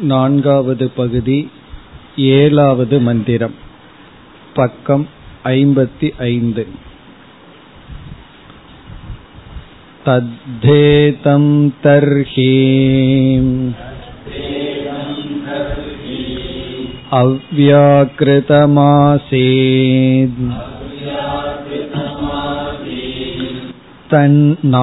நான்காவது பகுதி ஏழாவது மந்திரம் பக்கம் ஐம்பத்தி ஐந்து तद्धेतं तर्हि अव्याकृतमासीत् तन्नामरूपाभ्याम्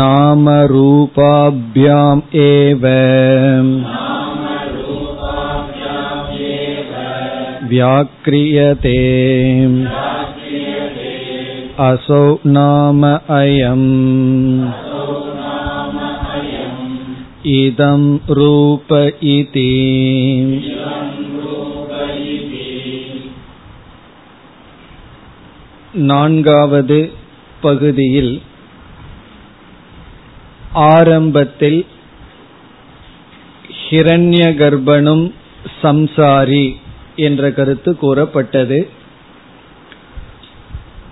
नामरूपाभ्याम् एव व्याक्रियते असौ नाम अयम् इदं रूप इति நான்காவது பகுதியில் ஆரம்பத்தில் ஹிரண்ய கர்ப்பனும் சம்சாரி என்ற கருத்து கூறப்பட்டது.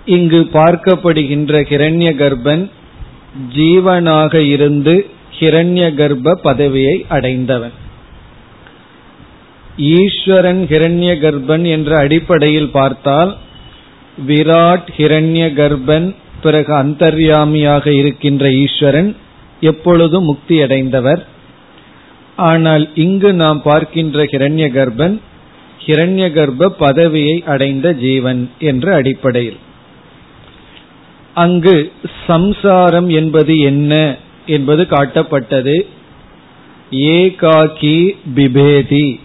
இங்கு பார்க்கப்படுகின்ற ஹிரண்ய கர்ப்பன் ஜீவனாக இருந்து ஹிரண்ய கர்ப்ப பதவியை அடைந்தவன். ஈஸ்வரன் ஹிரண்ய கர்ப்பன் என்ற அடிப்படையில் பார்த்தால் விராட் ஹிரண்ய கர்ப்பன் பிறகு அந்தர்யாமியாக இருக்கின்ற ஈஸ்வரன் எப்பொழுதும் முக்தி அடைந்தவர் ஆனால் இங்கு நாம் பார்க்கின்ற ஹிரண்ய கர்ப்பன் ஹிரண்ய கர்ப்ப பதவியை அடைந்த ஜீவன் என்ற அடிப்படையில். அங்கு சம்சாரம் என்பது என்ன என்பது காட்டப்பட்டது. ஏகாக்கி பிபேதி.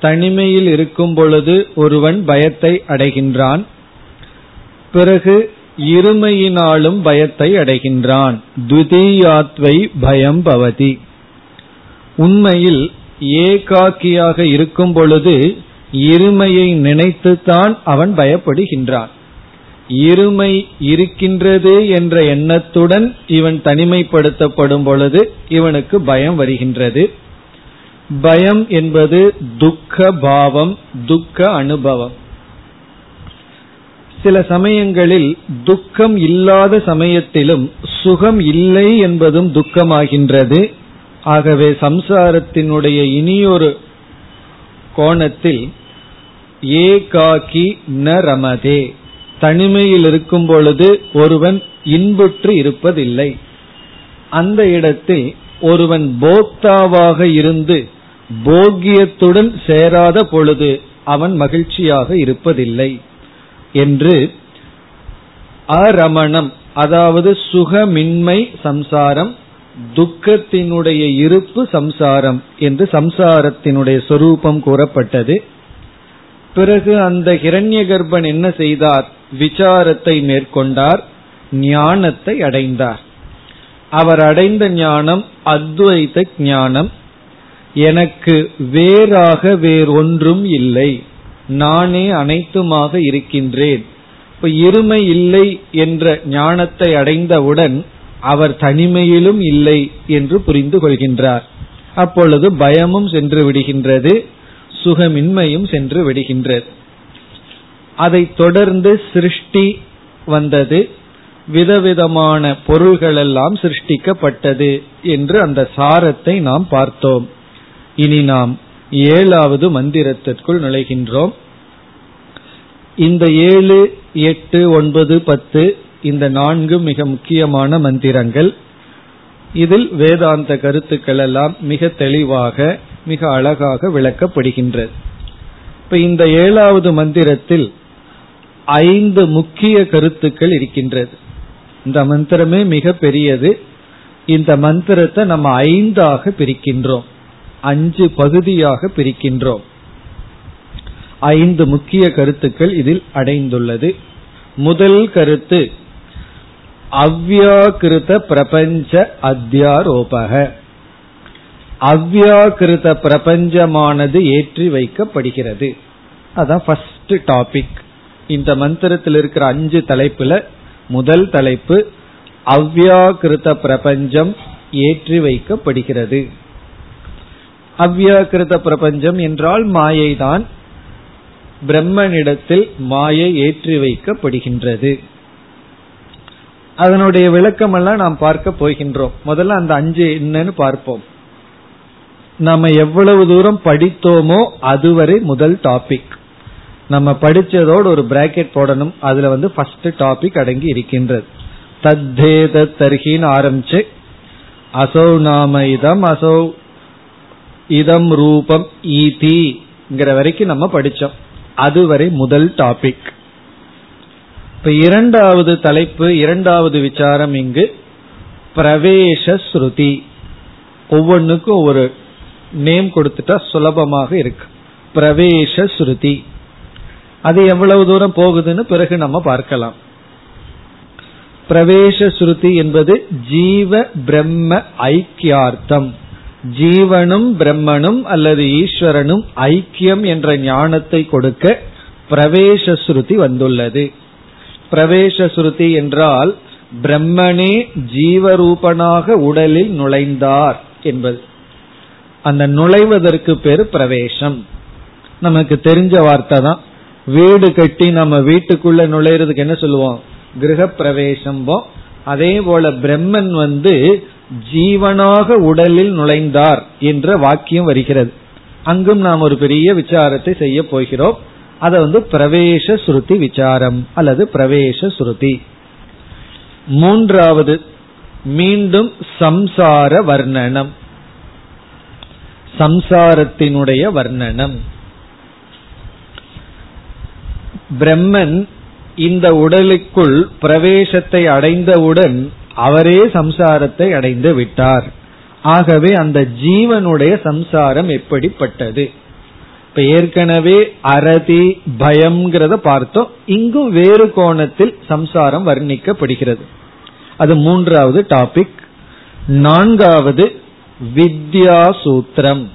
தனிமையில் இருக்கும் பொழுது ஒருவன் பயத்தை அடைகின்றான். பிறகு இருமையினாலும் பயத்தை அடைகின்றான். துதியாத்வை பயம் பவதி. உண்மையில் ஏகாக்கியாக இருக்கும் பொழுது இருமையை நினைத்துத்தான் அவன் பயப்படுகின்றான். இருமை இருக்கின்றது என்ற எண்ணத்துடன் இவன் தனிமைப்படுத்தப்படும் பொழுது இவனுக்கு பயம் வருகின்றது. பயம் என்பது துக்க பாவம் துக்க அனுபவம். சில சமயங்களில் துக்கம் இல்லாத சமயத்திலும் சுகம் இல்லை என்பதும் துக்கமாகின்றது. ஆகவே சம்சாரத்தினுடைய இனியொரு கோணத்தில் ஏகாக்கி ந ரமதே. தனிமையில் இருக்கும் பொழுது ஒருவன் இன்புற்று இருப்பதில்லை. அந்த இடத்தில் ஒருவன் போக்தாவாக இருந்து போகியத்துடன் சேராத பொழுது அவன் மகிழ்ச்சியாக இருப்பதில்லை. என்று அரமணம் அதாவது சுகமின்மை சம்சாரம் துக்கத்தினுடைய இருப்பு சம்சாரம் என்று சம்சாரத்தினுடைய சொரூபம் கூறப்பட்டது. பிறகு அந்த ஹிரண்ய கர்ப்பன் என்ன செய்தார்? விசாரத்தை மேற்கொண்டார் ஞானத்தை அடைந்தார். அவர் அடைந்த ஞானம் அத்வைத ஞானம். எனக்கு வேறாக வேறொன்றும் இல்லை. நானே அனைத்துமாக இருக்கின்றேன். இப்ப இருமை இல்லை என்ற ஞானத்தை அடைந்தவுடன் அவர் தனிமையிலும் இல்லை என்று புரிந்து கொள்கின்றார். அப்பொழுது பயமும் சென்று விடுகின்றது சுகமின்மையும் சென்று விடுகின்றது. அதைத் தொடர்ந்து சிருஷ்டி வந்தது விதவிதமான பொருள்களெல்லாம் சிருஷ்டிக்கப்பட்டது என்று அந்த சாரத்தை நாம் பார்த்தோம். இனி நாம் ஏழாவது மந்திரத்திற்குள் நுழைகின்றோம். இந்த ஏழு எட்டு ஒன்பது பத்து இந்த நான்கு மிக முக்கியமான மந்திரங்கள். இதில் வேதாந்த கருத்துக்கள் எல்லாம் மிக தெளிவாக மிக அழகாக விளக்கப்படுகின்றது. இப்ப இந்த ஏழாவது மந்திரத்தில் ஐந்து முக்கிய கருத்துக்கள் இருக்கின்றது. இந்த மந்திரமே மிக பெரியது. இந்த மந்திரத்தை நம்ம ஐந்தாக பிரிக்கின்றோம். அஞ்சு பகுதியாக பிரிக்கின்றோம். ஐந்து முக்கிய கருத்துக்கள் இதில் அடைந்துள்ளது. முதல் கருத்து அவ்யாக்கிருத பிரபஞ்ச அத்தியாரோபக. அவ்யாக்கிருத பிரபஞ்சமானது ஏற்றி வைக்கப்படுகிறது. அதான் ஃபர்ஸ்ட் டாபிக் இந்த மந்திரத்தில் இருக்கிற அஞ்சு தலைப்புல முதல் தலைப்பு அவ்யாக்கிருத பிரபஞ்சம் ஏற்றி வைக்கப்படுகிறது. அவ்யாக்கிருத பிரபஞ்சம் என்றால் மாயைதான். பிரம்மனிடத்தில் மாயை ஏற்றி வைக்கப்படுகின்றது. அதனுடைய விளக்கமெல்லாம் நாம் பார்க்க போகின்றோம். முதல்ல அந்த அஞ்சு என்னன்னு பார்ப்போம். நம்ம எவ்வளவு தூரம் படித்தோமோ அதுவரை முதல் டாபிக் நம்ம படிச்சதோடு ஒரு பிராக்கெட் போடணும். அதுல வந்து ஃபர்ஸ்ட் டாபிக் அடங்கி இருக்கின்றது. தத்தேத தர்கின்னு ஆரம்பிச்சு அசௌ நாம இதம் அசௌ இதம் ரூபம் ஈதிங்கிற வரைக்கும் நம்ம படிச்சோம். அதுவரை முதல் டாபிக் இப்ப இரண்டாவது தலைப்பு இரண்டாவது விசாரம் இங்கு பிரவேச ஸ்ருதி. ஒவ்வொன்றுக்கும் ஒரு நேம் கொடுத்துட்டா சுலபமாக இருக்கு. பிரவேச ஸ்ருதி. அது எவ்வளவு தூரம் போகுதுன்னு பிறகு நம்ம பார்க்கலாம். பிரவேச ஸ்ருதி என்பது ஜீவ பிரம்ம ஐக்கியார்த்தம். ஜீவனும் பிரம்மனும் அல்லது ஈஸ்வரனும் ஐக்கியம் என்ற ஞானத்தை கொடுக்க பிரவேச ஸ்ருதி வந்துள்ளது. பிரவேச ஸ்ருதி என்றால் பிரம்மனே ஜீவரூபனாக உடலில் நுழைந்தார் என்பது. அந்த நுழைவதற்கு பேர் பிரவேசம். நமக்கு தெரிஞ்ச வார்த்தை தான். வீடு கட்டி நம்ம வீட்டுக்குள்ள நுழையிறதுக்கு என்ன சொல்லுவோம்? கிரக பிரவேசம் அதே போல பிரம்மன் வந்து ஜீவனாக உடலில் நுழைந்தார் என்ற வாக்கியம் வருகிறது. அங்கும் நாம் ஒரு பெரிய விசாரத்தை செய்ய போகிறோம். அதை வந்து பிரவேச ஸ்ருதி விசாரம் அல்லது பிரவேச ஸ்ருதி மூன்றாவது மீண்டும் சம்சார வர்ணனம். சம்சாரத்தினுடைய வர்ணனம். பிரம்மன் இந்த உடலுக்குள் பிரவேசத்தை அடைந்தவுடன் அவரே சம்சாரத்தை அடைந்து விட்டார். ஆகவே அந்த ஜீவனுடைய சம்சாரம் எப்படிப்பட்டது? இப்ப ஏற்கனவே அரதி பயம்ங்கிறத பார்த்தோம். இங்கும் வேறு கோணத்தில் சம்சாரம் வர்ணிக்கப்படுகிறது. அது மூன்றாவது டாபிக் நான்காவது வித்யா சூத்திரம்.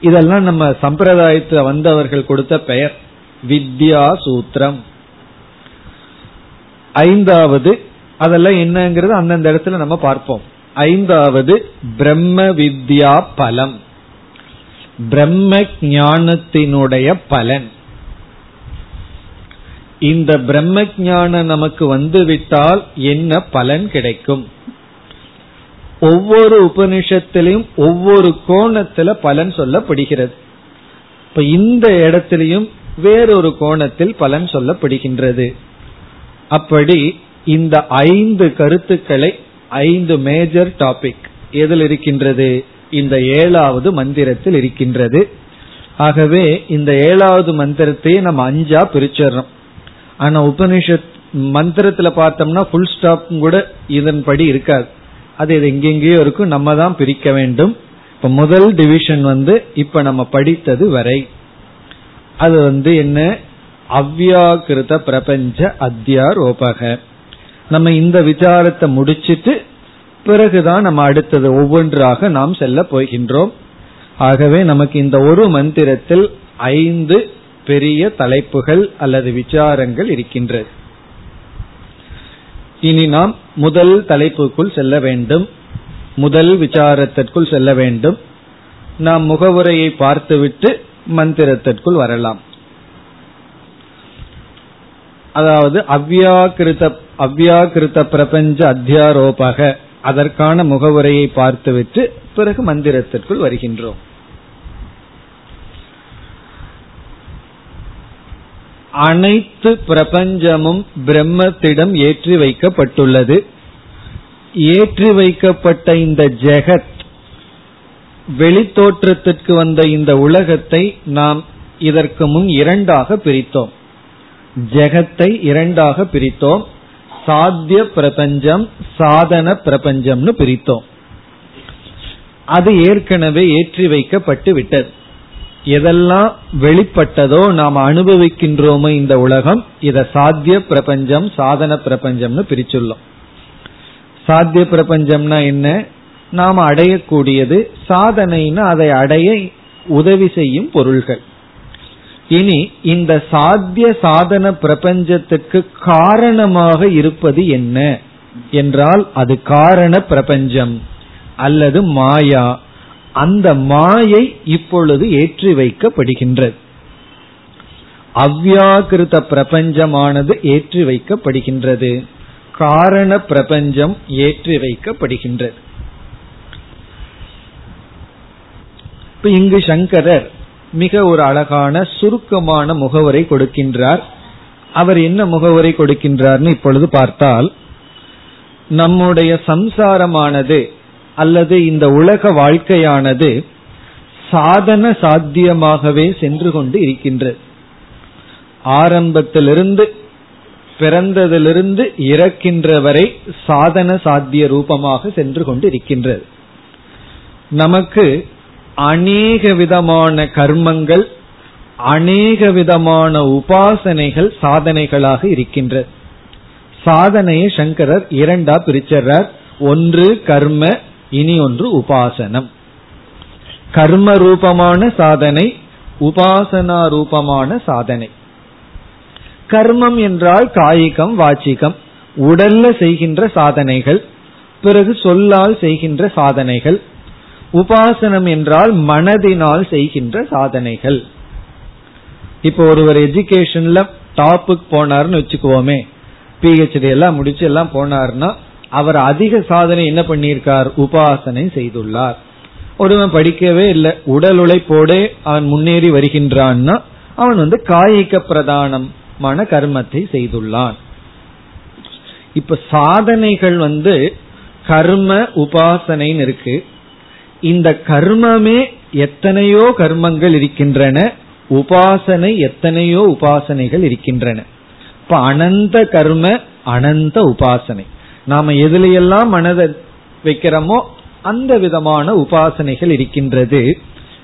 இதெல்லாம் நம்ம சம்பிரதாயத்தில் வந்தவர்கள் கொடுத்த பெயர். வித்யா சூத்திரம். ஐந்தாவது அதெல்லாம் என்னங்கிறது அந்தந்த இடத்துல நம்ம பார்ப்போம். ஐந்தாவது பிரம்ம வித்யா பலம். பிரம்ம ஞானத்தினுடைய பலன். இந்த பிரம்ம ஞானம் நமக்கு வந்துவிட்டால் என்ன பலன் கிடைக்கும்? ஒவ்வொரு உபனிஷத்திலையும் ஒவ்வொரு கோணத்துல பலன் சொல்லப்படுகிறது. இப்ப இந்த இடத்திலையும் வேறொரு கோணத்தில் பலன் சொல்லப்படுகின்றது. அப்படி இந்த ஐந்து கருத்துக்களை ஐந்து மேஜர் டாபிக் எதில் இருக்கின்றது? இந்த ஏழாவது மந்திரத்தில் இருக்கின்றது. ஆகவே இந்த ஏழாவது மந்திரத்தையே நம்ம அஞ்சா பிரிச்சிடறோம். ஆனா உபனிஷத் மந்திரத்துல பார்த்தோம்னா ஃபுல் ஸ்டாப் கூட இதன்படி இருக்காது. அது இது எங்கெங்கேயோ இருக்கும் நம்ம தான் பிரிக்க வேண்டும். இப்ப முதல் டிவிஷன் வந்து இப்ப நம்ம படித்தது வரை. அது வந்து என்ன? அவ்யாகிருத பிரபஞ்ச அத்தியாரோபக. நம்ம இந்த விசாரத்தை முடிச்சிட்டு பிறகுதான் நம்ம அடுத்தது ஒவ்வொன்றாக நாம் செல்ல போகின்றோம். ஆகவே நமக்கு இந்த ஒரு மந்திரத்தில் ஐந்து பெரிய தலைப்புகள் அல்லது விசாரங்கள் இருக்கின்றது. இனி நாம் முதல் தலைப்புக்குள் செல்ல வேண்டும். முதல் விசாரத்திற்குள் செல்ல வேண்டும். நாம் முகவுரையை பார்த்துவிட்டு மந்திரத்திற்குள் வரலாம். அதாவது அவ்யாக்கிருத்த அவ்யாக்கிருத பிரபஞ்ச அத்தியாரோபக அதற்கான முகவுரையை பார்த்துவிட்டு பிறகு மந்திரத்திற்குள் வருகின்றோம். அனைத்து பிரபஞ்சமும் பிரம்மத்திடம் ஏற்றி வைக்கப்பட்டுள்ளது. ஏற்றி வைக்கப்பட்ட இந்த ஜெகத் வெளித்தோற்றத்திற்கு வந்த இந்த உலகத்தை நாம் இதற்கு முன் இரண்டாக பிரித்தோம். ஜெகத்தை இரண்டாக பிரித்தோம். சாத்திய பிரபஞ்சம் சாதன பிரபஞ்சம்னு பிரித்தோம். அது ஏற்கனவே ஏற்றி வைக்கப்பட்டு விட்டது. எதெல்லாம் வெளிப்பட்டதோ நாம் அனுபவிக்கின்றோமோ இந்த உலகம் இத சாத்திய பிரபஞ்சம் சாதன பிரபஞ்சம்னு பிரிச்சுள்ளோம். சாத்திய பிரபஞ்சம்னா என்ன? நாம் அடையக்கூடியது சாதனைன்னு அதை அடைய உதவி செய்யும் பொருள்கள். இனி இந்த சாத்திய சாதன பிரபஞ்சத்துக்கு காரணமாக இருப்பது என்ன? என்றால் அது காரண பிரபஞ்சம் அல்லது மாயா. அந்த மாயை இப்பொழுது ஏற்றி வைக்கப்படுகின்றது. அவ்யாகிருத பிரபஞ்சமானது ஏற்றி வைக்கப்படுகின்றது. காரண பிரபஞ்சம் ஏற்றி வைக்கப்படுகின்றது. இப்ப இங்கு சங்கரர் மிக ஒரு அழகான சுருக்கமான முகவரை கொடுக்கின்றார். அவர் என்ன முகவரை கொடுக்கின்றார்னு இப்பொழுது பார்த்தால் நம்முடைய சம்சாரமானது அல்லது இந்த உலக வாழ்க்கையானது சாதன சாத்தியமாகவே சென்று கொண்டு இருக்கின்றது ஆரம்பத்திலிருந்து பிறந்ததிலிருந்து இறக்கின்ற வரை சாதன சாத்திய ரூபமாக சென்று கொண்டு இருக்கின்றது. நமக்கு அநேக விதமான கர்மங்கள் அநேக விதமான உபாசனைகள் சாதனைகளாக இருக்கின்றது சாதனையை சங்கரர் இரண்டா பிரிச்சர்றார். ஒன்று கர்ம இனி ஒன்று உபாசனம். கர்ம ரூபமான சாதனை உபாசனா ரூபமான சாதனை. கர்மம் என்றால் காய்கம் வாச்சிகம் உடல்ல செய்கின்ற சாதனைகள் பிறகு சொல்லால் செய்கின்ற சாதனைகள் உபாசனம் என்றால் மனதினால் செய்கின்ற சாதனைகள். இப்போ ஒருவர் எஜுகேஷன்ல டாப்புக்கு போனார்னு வச்சுக்குவோமே பிஹெச்டி எல்லாம் முடிச்சு எல்லாம் போனார்னா அவர் அதிக சாதனை என்ன பண்ணியிருக்கார்? உபாசனை செய்துள்ளார். ஒருவன் படிக்கவே இல்லை உடல் உழைப்போடே அவன் முன்னேறி வருகின்றான்னா அவன் வந்து காய்க பிரதானமான கர்மத்தை செய்துள்ளான். இப்ப சாதனைகள் வந்து கர்ம உபாசனைன்னு இருக்கு. இந்த கர்மமே எத்தனையோ கர்மங்கள் இருக்கின்றன உபாசனை எத்தனையோ உபாசனைகள் இருக்கின்றன. இப்ப அனந்த கர்ம அனந்த உபாசனை. நாம எதுலையெல்லாம் மனதை வைக்கிறோமோ அந்த விதமான உபாசனைகள் இருக்கின்றது.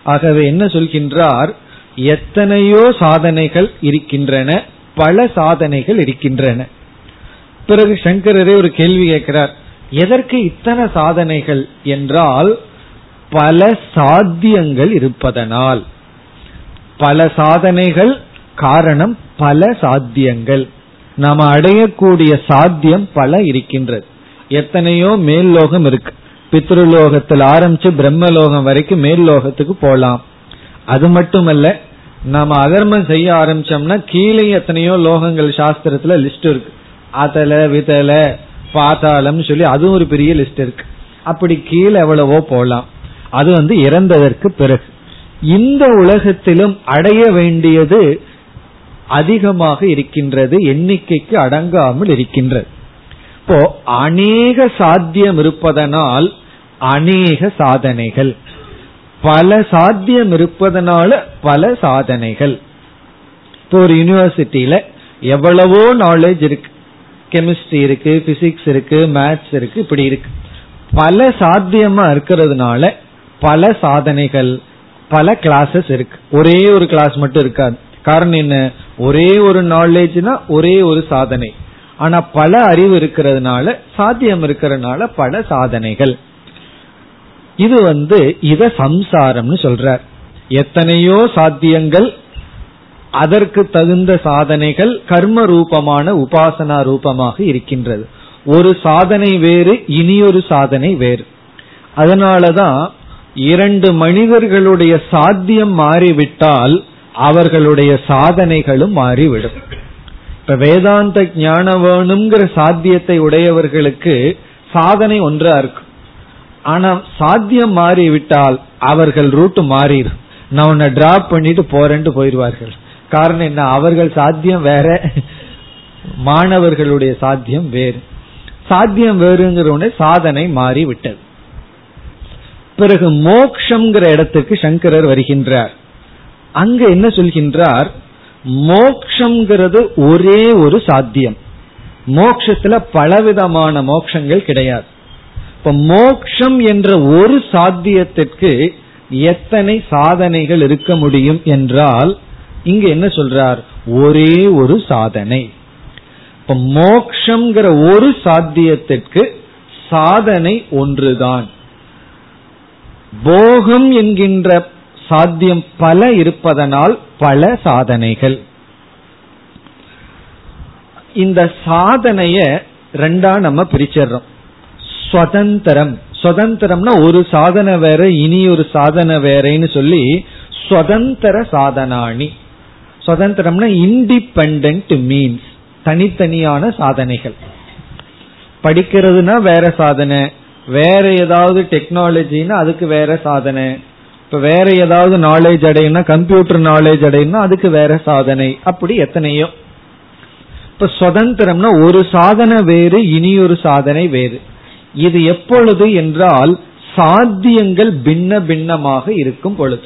ஆகவே என்ன சொல்கின்றார்? எத்தனையோ சாதனைகள் இருக்கின்றன பல சாதனைகள் இருக்கின்றன. பிறகு சங்கரரே ஒரு கேள்வி கேட்கிறார் எதற்கு இத்தனை சாதனைகள்? என்றால் பல சாத்தியங்கள் இருப்பதனால். பல சாதனைகள் காரணம் பல சாத்தியங்கள். நாம் அடையக்கூடிய சாத்தியம் பல இருக்கின்றது. எத்தனையோ மேல் லோகம் இருக்கு. பித்ருலோகத்தில் ஆரம்பிச்சு பிரம்மலோகம் வரைக்கும் மேல் லோகத்துக்கு போலாம். அது மட்டுமல்ல நாம அதர்மம் செய்ய ஆரம்பிச்சோம்னா கீழே எத்தனையோ லோகங்கள் சாஸ்திரத்துல லிஸ்ட் இருக்கு. அதல விதல பாதாளம் சொல்லி அதுவும் ஒரு பெரிய லிஸ்ட் இருக்கு. அப்படி கீழே எவ்வளவோ போலாம். அது வந்து இறந்ததற்கு பிறகு. இந்த உலகத்திலும் அடைய வேண்டியது அதிகமாக இருக்கின்றது எண்ணிக்கைக்கு அடங்காமல் இருக்கின்றது. இப்போ அநேக சாத்தியம் இருப்பதனால் அநேக சாதனைகள். பல சாத்தியம் இருப்பதனால பல சாதனைகள். இப்போ ஒரு யூனிவர்சிட்டியில எவ்வளவோ நாலேஜ் இருக்கு. கெமிஸ்ட்ரி இருக்கு பிசிக்ஸ் இருக்கு மேத்ஸ் இருக்கு இப்படி இருக்கு. பல சாத்தியமா இருக்கிறதுனால பல சாதனைகள் பல கிளாஸஸ் இருக்கு. ஒரே ஒரு கிளாஸ் மட்டும் இருக்காது. காரணம் என்ன? ஒரே ஒரு நாலேஜ்னா ஒரே ஒரு சாதனை. ஆனா பல அறிவு இருக்கிறதுனால சாத்தியம் இருக்கிறதுனால பல சாதனைகள். இது வந்து இத சம்சாரம்னு சொல்றார். எத்தனையோ சாத்தியங்கள் அதற்கு தகுந்த சாதனைகள் கர்ம ரூபமான உபாசனா ரூபமாக இருக்கின்றது. ஒரு சாதனை வேறு இனியொரு சாதனை வேறு. அதனாலதான் இரண்டு மனிதர்களுடைய சாத்தியம் மாறிவிட்டால் அவர்களுடைய சாதனைகளும் மாறிவிடும். இப்ப வேதாந்த ஞான வேணுங்கிற சாத்தியத்தை உடையவர்களுக்கு சாதனை ஒன்றா இருக்கும். ஆனா சாத்தியம் மாறிவிட்டால் அவர்கள் ரூட் மாறிடும் நான் உன்னை டிராப் பண்ணிட்டு போறேன்ட்டு போயிடுவார்கள். காரணம் என்ன? அவர்கள் சாத்தியம் வேற மாணவர்களுடைய சாத்தியம் வேறு. சாத்தியம் வேறுங்கிற சாதனை மாறி விட்டது பிறகு மோக்ஷங்கிற இடத்துக்கு சங்கரர் வருகின்றார். அங்க என்ன சொல்கின்றார்? மோக்ஷங்கிறது ஒரே ஒரு சாத்தியம். மோக்ஷத்துல பலவிதமான மோக்ஷங்கள் கிடையாது. இப்ப மோக்ஷம் என்ற ஒரு சாத்தியத்திற்கு எத்தனை சாதனைகள் இருக்க முடியும் என்றால் இங்க என்ன சொல்றார்? ஒரே ஒரு சாதனை. இப்ப மோக்ஷங்கிற ஒரு சாத்தியத்திற்கு சாதனை ஒன்றுதான். போகம் என்கின்ற சாத்தியம் பல இருப்பதனால் பல சாதனைகள். இந்த சாதனைய ரெண்டா நம்ம பிரிச்சிடுறோம் சுதந்திரம். சுதந்திரம்னா ஒரு சாதனை வேற இனி ஒரு சாதனை வேறேன்னு சொல்லி சுதந்திர சாதனாணி. சுதந்திரம்னா இண்டிபெண்ட் மீன்ஸ் தனித்தனியான சாதனைகள். படிக்கிறதுனா வேற சாதனை வேற ஏதாவது டெக்னாலஜின்னா அதுக்கு வேற சாதனை. இப்ப வேற ஏதாவது நாலேஜ் அடையினா கம்ப்யூட்டர் நாலேஜ் அடையினா அதுக்கு வேற சாதனை. அப்படி எத்தனையோ. இப்ப சுதந்திரம்னா ஒரு சாதனை வேறு இனி ஒரு சாதனை வேறு. இது எப்பொழுது என்றால் சாத்தியங்கள் பின்ன பின்னமாக இருக்கும் பொழுது.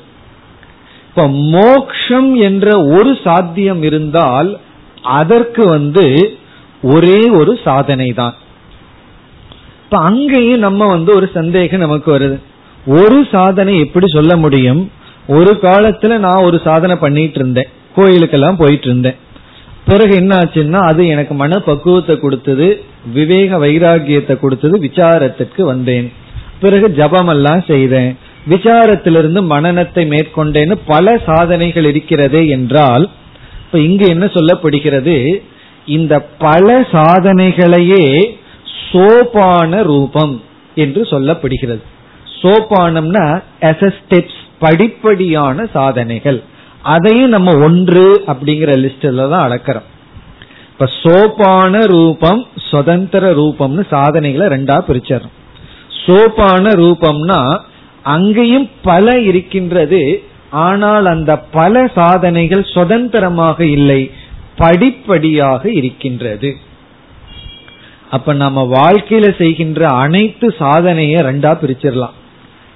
இப்ப மோக்ஷம் என்ற ஒரு சாத்தியம் இருந்தால் அதற்கு வந்து ஒரே ஒரு சாதனை தான் இப்ப அங்கேயும் நம்ம வந்து ஒரு சந்தேகம் நமக்கு வருது. ஒரு சாதனை எப்படி சொல்ல முடியும்? ஒரு காலத்துல நான் ஒரு சாதனை பண்ணிட்டு இருந்தேன். கோயிலுக்கெல்லாம் போயிட்டு இருந்தேன். பிறகு என்ன ஆச்சுன்னா அது எனக்கு மன பக்குவத்தை கொடுத்தது விவேக வைராகியத்தை கொடுத்தது விசாரத்திற்கு வந்தேன். பிறகு ஜபம் எல்லாம் செய்தேன். விசாரத்திலிருந்து மனநத்தை மேற்கொண்டேன்னு பல சாதனைகள் இருக்கிறதே என்றால் இப்ப இங்கு என்ன சொல்லப்படுகிறது? இந்த பல சாதனைகளையே சோபான ரூபம் என்று சொல்லப்படுகிறது. சோபானம்னா ஸ்டெப்ஸ் படிப்படியான சாதனைகள். அதையும் நம்ம ஒன்று அப்படிங்கிற லிஸ்ட்ல தான் அளக்கிறோம். இப்ப சோபான ரூபம் சுதந்திர ரூபம்னு சாதனைகளை ரெண்டா பிரிச்சிடறோம். சோபான ரூபம்னா அங்கேயும் பல இருக்கின்றது ஆனால் அந்த பல சாதனைகள் சுதந்திரமாக இல்லை படிப்படியாக இருக்கின்றது. அப்ப நம்ம வாழ்க்கையில செய்கின்ற அனைத்து சாதனையை ரெண்டா பிரிச்சிடலாம்.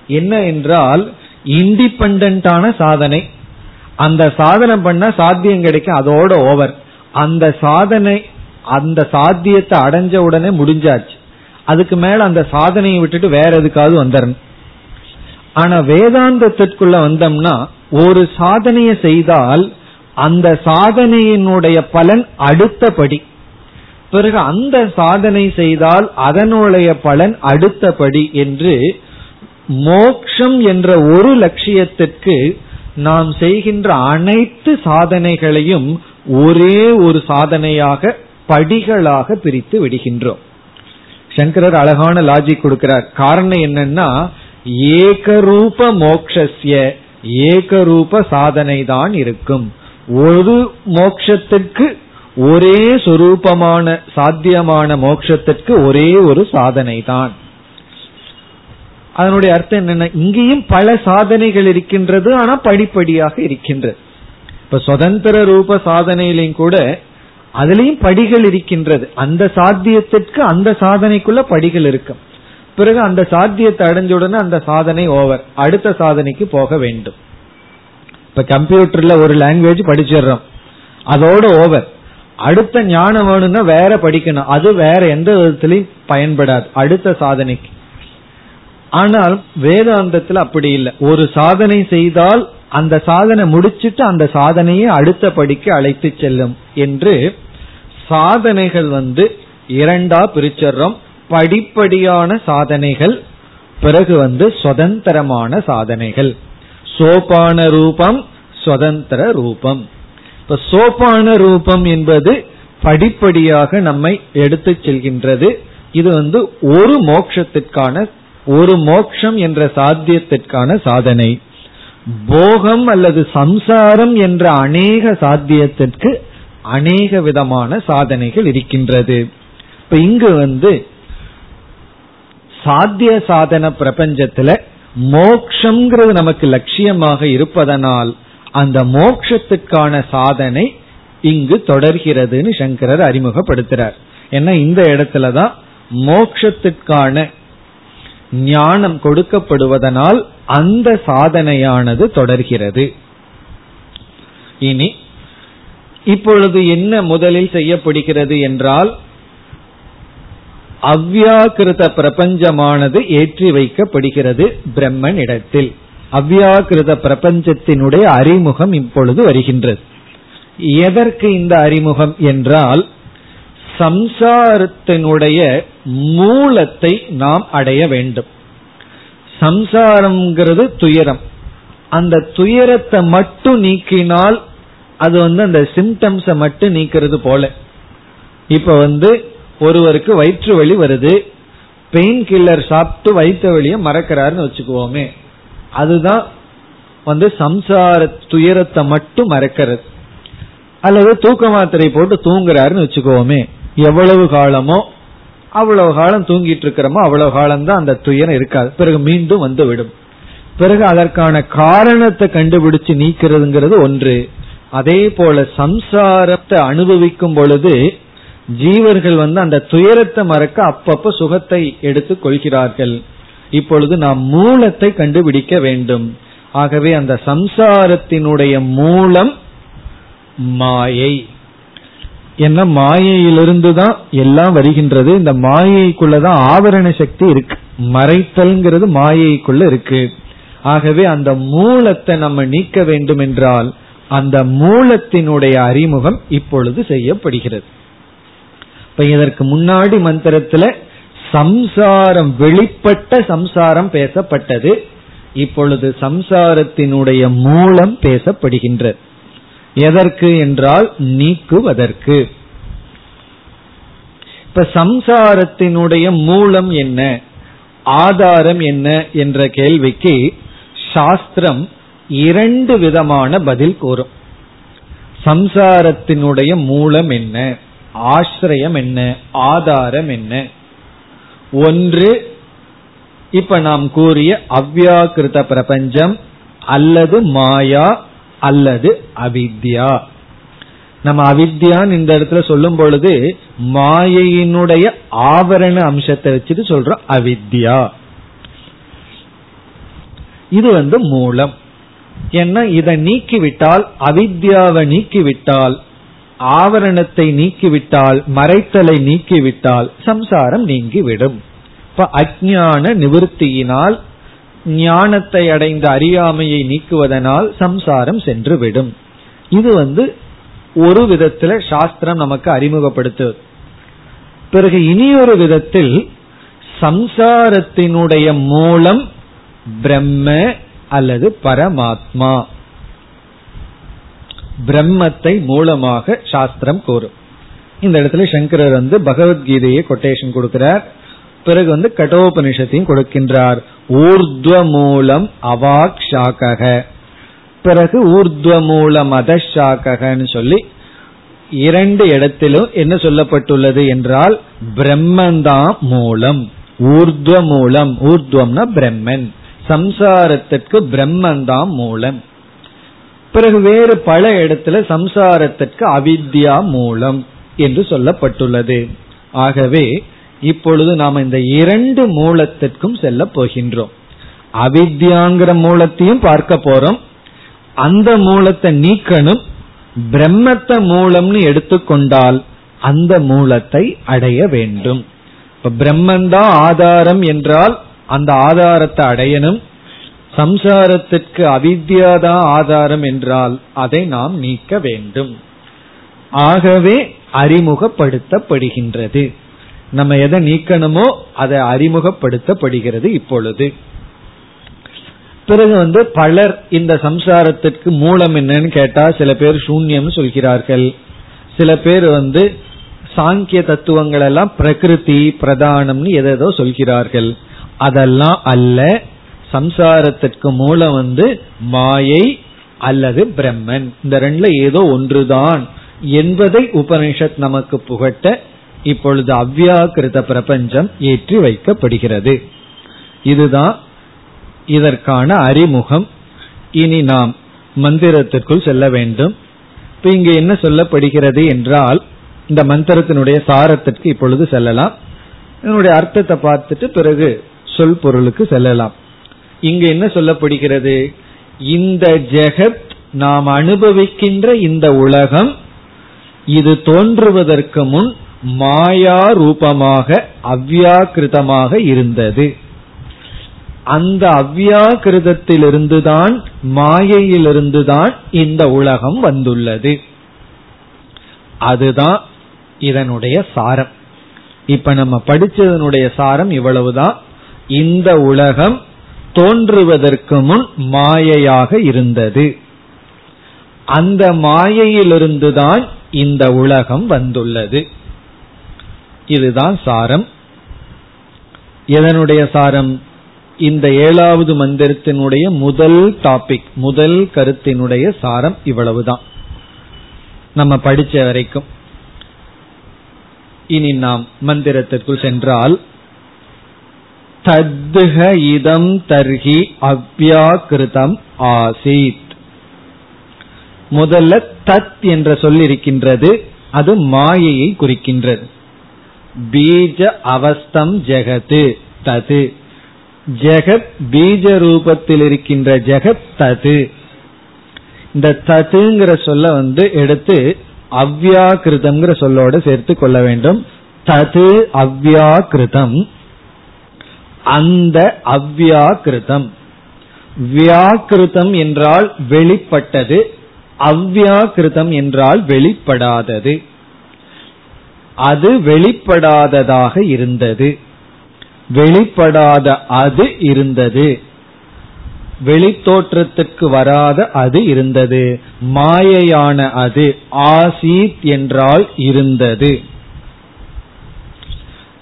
என்ன என்றால் இண்டிபெண்டான சாதனை. அந்த சாதனை பண்ண சாத்தியம் கிடைக்கும் அதோட ஓவர் அந்த சாதனை அந்த சாத்தியத்தை அடைஞ்ச உடனே முடிஞ்சாச்சு. அதுக்கு மேல அந்த சாதனையை விட்டுட்டு வேற எதுக்காவது வந்துடணும் ஆனா வேதாந்தத்திற்குள்ள வந்தோம்னா ஒரு சாதனையை செய்தால் அந்த சாதனையினுடைய பலன் அடுத்தபடி. பிறகு அந்த சாதனை செய்தால் அதனுடைய பலன் அடுத்தபடி என்று மோக்ஷம் என்ற ஒரு லட்சியத்திற்கு நாம் செய்கின்ற அனைத்து சாதனைகளையும் ஒரே ஒரு சாதனையாக படிகளாக பிரித்து விடுகின்றோம். சங்கரர் அழகான லாஜிக் கொடுக்கிறார். காரணம் என்னன்னா ஏகரூப மோக்ஷஸ்ய ஏகரூப சாதனை தான் இருக்கும். ஒரு மோக்ஷத்துக்கு ஒரே சொரூபமான சாத்தியமான மோட்சத்திற்கு ஒரே ஒரு சாதனை தான் அதனுடைய அர்த்தம் என்னன்னா இங்கேயும் பல சாதனைகள் இருக்கின்றது ஆனா படிப்படியாக இருக்கின்றது. இப்ப சுதந்திர ரூப சாதனையிலையும் கூட அதுலயும் படிகள் இருக்கின்றது. அந்த சாத்தியத்திற்கு அந்த சாதனைக்குள்ள படிகள் இருக்கும். பிறகு அந்த சாத்தியத்தை அடைஞ்ச உடனே அந்த சாதனை ஓவர் அடுத்த சாதனைக்கு போக வேண்டும். இப்ப கம்ப்யூட்டர்ல ஒரு லாங்குவேஜ் படிச்சிடுறோம். அதோட ஓவர் அடுத்த ஞானம் வேணும்னா வேற படிக்கணும். அது வேற எந்த விதத்திலையும் பயன்படாது. அடுத்த சாதனைக்கு. ஆனால் வேதாந்தத்தில் அப்படி இல்லை. ஒரு சாதனை செய்தால் அந்த சாதனை முடிச்சிட்டு அந்த சாதனையை அடுத்த படிக்கு அழைத்து செல்லும் என்று சாதனைகள் வந்து இரண்டா பிரிச்சர்றோம். படிப்படியான சாதனைகள் பிறகு வந்து சுதந்திரமான சாதனைகள். சோபான ரூபம் சுதந்திர ரூபம். இப்ப சோபான ரூபம் என்பது படிப்படியாக நம்மை எடுத்து செல்கின்றது. இது வந்து ஒரு மோக்ஷத்திற்கான ஒரு மோக்ஷம் என்ற சாத்தியத்திற்கான சாதனை. போகம் அல்லது சம்சாரம் என்ற அநேக சாத்தியத்திற்கு அநேக விதமான சாதனைகள் இருக்கின்றது. இப்ப இங்கு வந்து சாத்திய சாதன பிரபஞ்சத்துல மோக்ஷங்கிறது நமக்கு லட்சியமாக இருப்பதனால் அந்த மோக்ஷத்துக்கான சாதனை இங்கு தொடர்கிறதுன்னு சங்கரர் அறிமுகப்படுத்துறார். ஏன்னா இந்த இடத்துலதான் மோக்ஷத்துக்கான ஞானம் கொடுக்கப்படுவதனால் அந்த சாதனையானது தொடர்கிறது. இனி இப்பொழுது என்ன முதலில் செய்யப்படுகிறது என்றால் அவ்யாக்கிருத பிரபஞ்சமானது ஏற்றி வைக்கப்படுகிறது பிரம்மன் இடத்தில் அவ்யாக்கிருத பிரபஞ்சத்தினுடைய அறிமுகம் இப்பொழுது வருகின்றது. எதற்கு இந்த அறிமுகம் என்றால் சம்சாரத்தினுடைய மூலத்தை நாம் அடைய வேண்டும். சம்சாரம்ங்கிறது துயரம். அந்த துயரத்தை மட்டும் நீக்கினால் அது வந்து அந்த சிம்டம்ஸை மட்டும் நீக்கிறது போல. இப்ப வந்து ஒருவருக்கு வயிற்று வலி வருது பெயின் கில்லர் சாப்பிட்டு வயிற்று வழியை மறக்கிறாருன்னு வச்சுக்குவோமே. அதுதான் வந்து சம்சார துயரத்தை மட்டும் மறக்கிறது. அல்லது தூக்க மாத்திரை போட்டு தூங்குறாருன்னு வச்சுக்கோமே எவ்வளவு காலமோ அவ்வளவு காலம் தூங்கிட்டு இருக்கிறோமோ அவ்வளவு காலம் தான் அந்த துயரம் இருக்காது. பிறகு மீண்டும் வந்து விடும் பிறகு அதற்கான காரணத்தை கண்டுபிடிச்சு நீக்கிறதுங்கிறது ஒன்று. அதே போல சம்சாரத்தை அனுபவிக்கும் பொழுது ஜீவர்கள் வந்து அந்த துயரத்தை மறக்க அப்பப்ப சுகத்தை எடுத்துக் கொள்கிறார்கள். இப்பொழுது நாம் மூலத்தை கண்டுபிடிக்க வேண்டும். ஆகவே அந்த சம்சாரத்தினுடைய மூலம் மாயை. என்ன மாயையிலிருந்து தான் எல்லாம் வருகின்றது. இந்த மாயைக்குள்ளதான் ஆவரண சக்தி இருக்கு. மறைத்தல்ங்கிறது மாயைக்குள்ள இருக்கு. ஆகவே அந்த மூலத்தை நம்ம நீக்க வேண்டும் என்றால் அந்த மூலத்தினுடைய அறிமுகம் இப்பொழுது செய்யப்படுகிறது. இப்ப இதற்கு முன்னாடி மந்திரத்துல சம்சாரம் வெளிப்பட்ட சம்சாரம் பேசப்பட்டது. இப்பொழுது சம்சாரத்தினுடைய மூலம் பேசப்படுகின்ற எதற்கு என்றால் நீக்குவதற்கு. இப்ப சம்சாரத்தினுடைய மூலம் என்ன? ஆதாரம் என்ன என்ற கேள்விக்கு சாஸ்திரம் இரண்டு விதமான பதில் கூறும். சம்சாரத்தினுடைய மூலம் என்ன? ஆசிரியம் என்ன? ஆதாரம் என்ன? ஒன்று இப்ப நாம் கூறிய அவ்யாக்கிருத பிரபஞ்சம் அல்லது மாயா அல்லது அவித்யா. நம்ம அவித்யான்னு இந்த இடத்துல சொல்லும் பொழுது மாயையினுடைய ஆவரண அம்சத்தை வச்சுட்டு சொல்றோம் அவித்யா. இது வந்து மூலம். ஏன்னா இதை நீக்கிவிட்டால் அவித்யாவை நீக்கிவிட்டால் ஆவரணத்தை நீக்கிவிட்டால் மறைத்தலை நீக்கிவிட்டால் சம்சாரம் நீங்கிவிடும். இப்ப அஜான நிவர்த்தியினால் ஞானத்தை அடைந்த அறியாமையை நீக்குவதனால் சம்சாரம் சென்று விடும் இது வந்து ஒரு விதத்துல சாஸ்திரம் நமக்கு அறிமுகப்படுத்து பிறகு இனியொரு விதத்தில் சம்சாரத்தினுடைய மூலம் பிரம்ம அல்லது பரமாத்மா. பிரம்மத்தை மூலமாக சாஸ்திரம் கூறும். இந்த இடத்துல சங்கரர் வந்து பகவத்கீதையை கொட்டேஷன் கொடுக்கிறார். பிறகு வந்து கடோபனிஷத்தையும் கொடுக்கின்றார். ஊர்துவ மூலம் அவாக் சாக்கக பிறகு ஊர்துவ மூலம் அதஷாக்ககன்னு சொல்லி இரண்டு இடத்திலும் என்ன சொல்லப்பட்டுள்ளது என்றால் பிரம்மந்தான் மூலம். ஊர்துவ மூலம் ஊர்துவம்னா பிரம்மன். சம்சாரத்திற்கு பிரம்மந்தான் மூலம். பிறகு வேறு பல இடத்துல சம்சாரத்திற்கு அவித்யா மூலம் என்று சொல்லப்பட்டுள்ளது. ஆகவே இப்பொழுது நாம் இந்த இரண்டு மூலத்திற்கும் செல்ல போகின்றோம். அவித்யாங்கிற மூலத்தையும் பார்க்க போறோம். அந்த மூலத்தை நீக்கணும் பிரம்மத்த மூலம்னு எடுத்துக்கொண்டால் அந்த மூலத்தை அடைய வேண்டும். இப்ப பிரம்மந்தான் ஆதாரம் என்றால் அந்த ஆதாரத்தை அடையணும். சம்சாரத்திற்கு அவித்யாதான் ஆதாரம் என்றால் அதை நாம் நீக்க வேண்டும். ஆகவே அறிமுகப்படுத்தப்படுகின்றது. நம்ம எதை நீக்கணுமோ அதை அறிமுகப்படுத்தப்படுகிறது இப்பொழுது. பிறகு வந்து பலர் இந்த சம்சாரத்திற்கு மூலம் என்னன்னு கேட்டா சில பேர் சூன்யம் சொல்கிறார்கள். சில பேர் வந்து சாங்கிய தத்துவங்கள் எல்லாம் பிரகிருதி பிரதானம்னு எதோ சொல்கிறார்கள். அதெல்லாம் அல்ல. சம்சாரத்திற்கு மூலம் வந்து மாயை அல்லது பிரம்மன். இந்த ரெண்டுல ஏதோ ஒன்றுதான். என்பதை உபனிஷத் நமக்கு புகட்ட இப்பொழுது அவ்யாக்கிருத பிரபஞ்சம் ஏற்றி வைக்கப்படுகிறது. இதுதான் இதற்கான அறிமுகம். இனி நாம் மந்திரத்திற்குள் செல்ல வேண்டும். இப்ப இங்கு என்ன சொல்லப்படுகிறது என்றால் இந்த மந்திரத்தினுடைய சாரத்திற்கு இப்பொழுது செல்லலாம். இதனுடைய அர்த்தத்தை பார்த்துட்டு பிறகு சொல் பொருளுக்கு செல்லலாம். இங்கு என்ன சொல்லப்படுகிறது? இந்த ஜெகத் நாம் அனுபவிக்கின்ற இந்த உலகம் இது தோன்றுவதற்கு முன் மாயா ரூபமாக அவ்யாக்கிருதமாக இருந்தது. அந்த அவ்யாக்கிருதத்திலிருந்துதான் மாயையிலிருந்துதான் இந்த உலகம் வந்துள்ளது. அதுதான் இதனுடைய சாரம். இப்ப நம்ம படிச்சதனுடைய சாரம் இவ்வளவுதான். இந்த உலகம் தோன்றுவதற்கு முன் மாயையாக இருந்தது. அந்த மாயையிலிருந்துதான் இந்த உலகம் வந்துள்ளது. இதுதான் சாரம். இதனுடைய சாரம்? இந்த ஏழாவது மந்திரத்தினுடைய முதல் டாபிக் முதல் கருத்தினுடைய சாரம் இவ்வளவுதான். நம்ம படிச்ச வரைக்கும். இனி நாம் மந்திரத்திற்குள் சென்றால் தத்துக இதம் தர்ஹி அவ்யாக்கிருதம் ஆசீத். முதல்ல தத் என்ற சொல் இருக்கின்றது அது மாயையை குறிக்கின்றது. பீஜ அவஸ்தம் ஜெகது தது. ஜெகத் பீஜ ரூபத்தில் இருக்கின்ற ஜெகத் தது. இந்த ததுங்கிற சொல்ல வந்து எடுத்து அவ்யாக்கிருதம்ங்கிற சொல்லோடு சேர்த்து கொள்ள வேண்டும். தது அவ்யாக்கிருதம். அந்த அவ்யாக்கிருதம் வியாக்கிருதம் என்றால் வெளிப்பட்டது அவ்யாக்கிருதம் என்றால் வெளிப்படாதது. அது வெளிப்படாததாக இருந்தது. வெளிப்படாத அது இருந்தது. வெளித்தோற்றத்துக்கு வராத அது இருந்தது. மாயையான அது ஆசீத் என்றால் இருந்தது.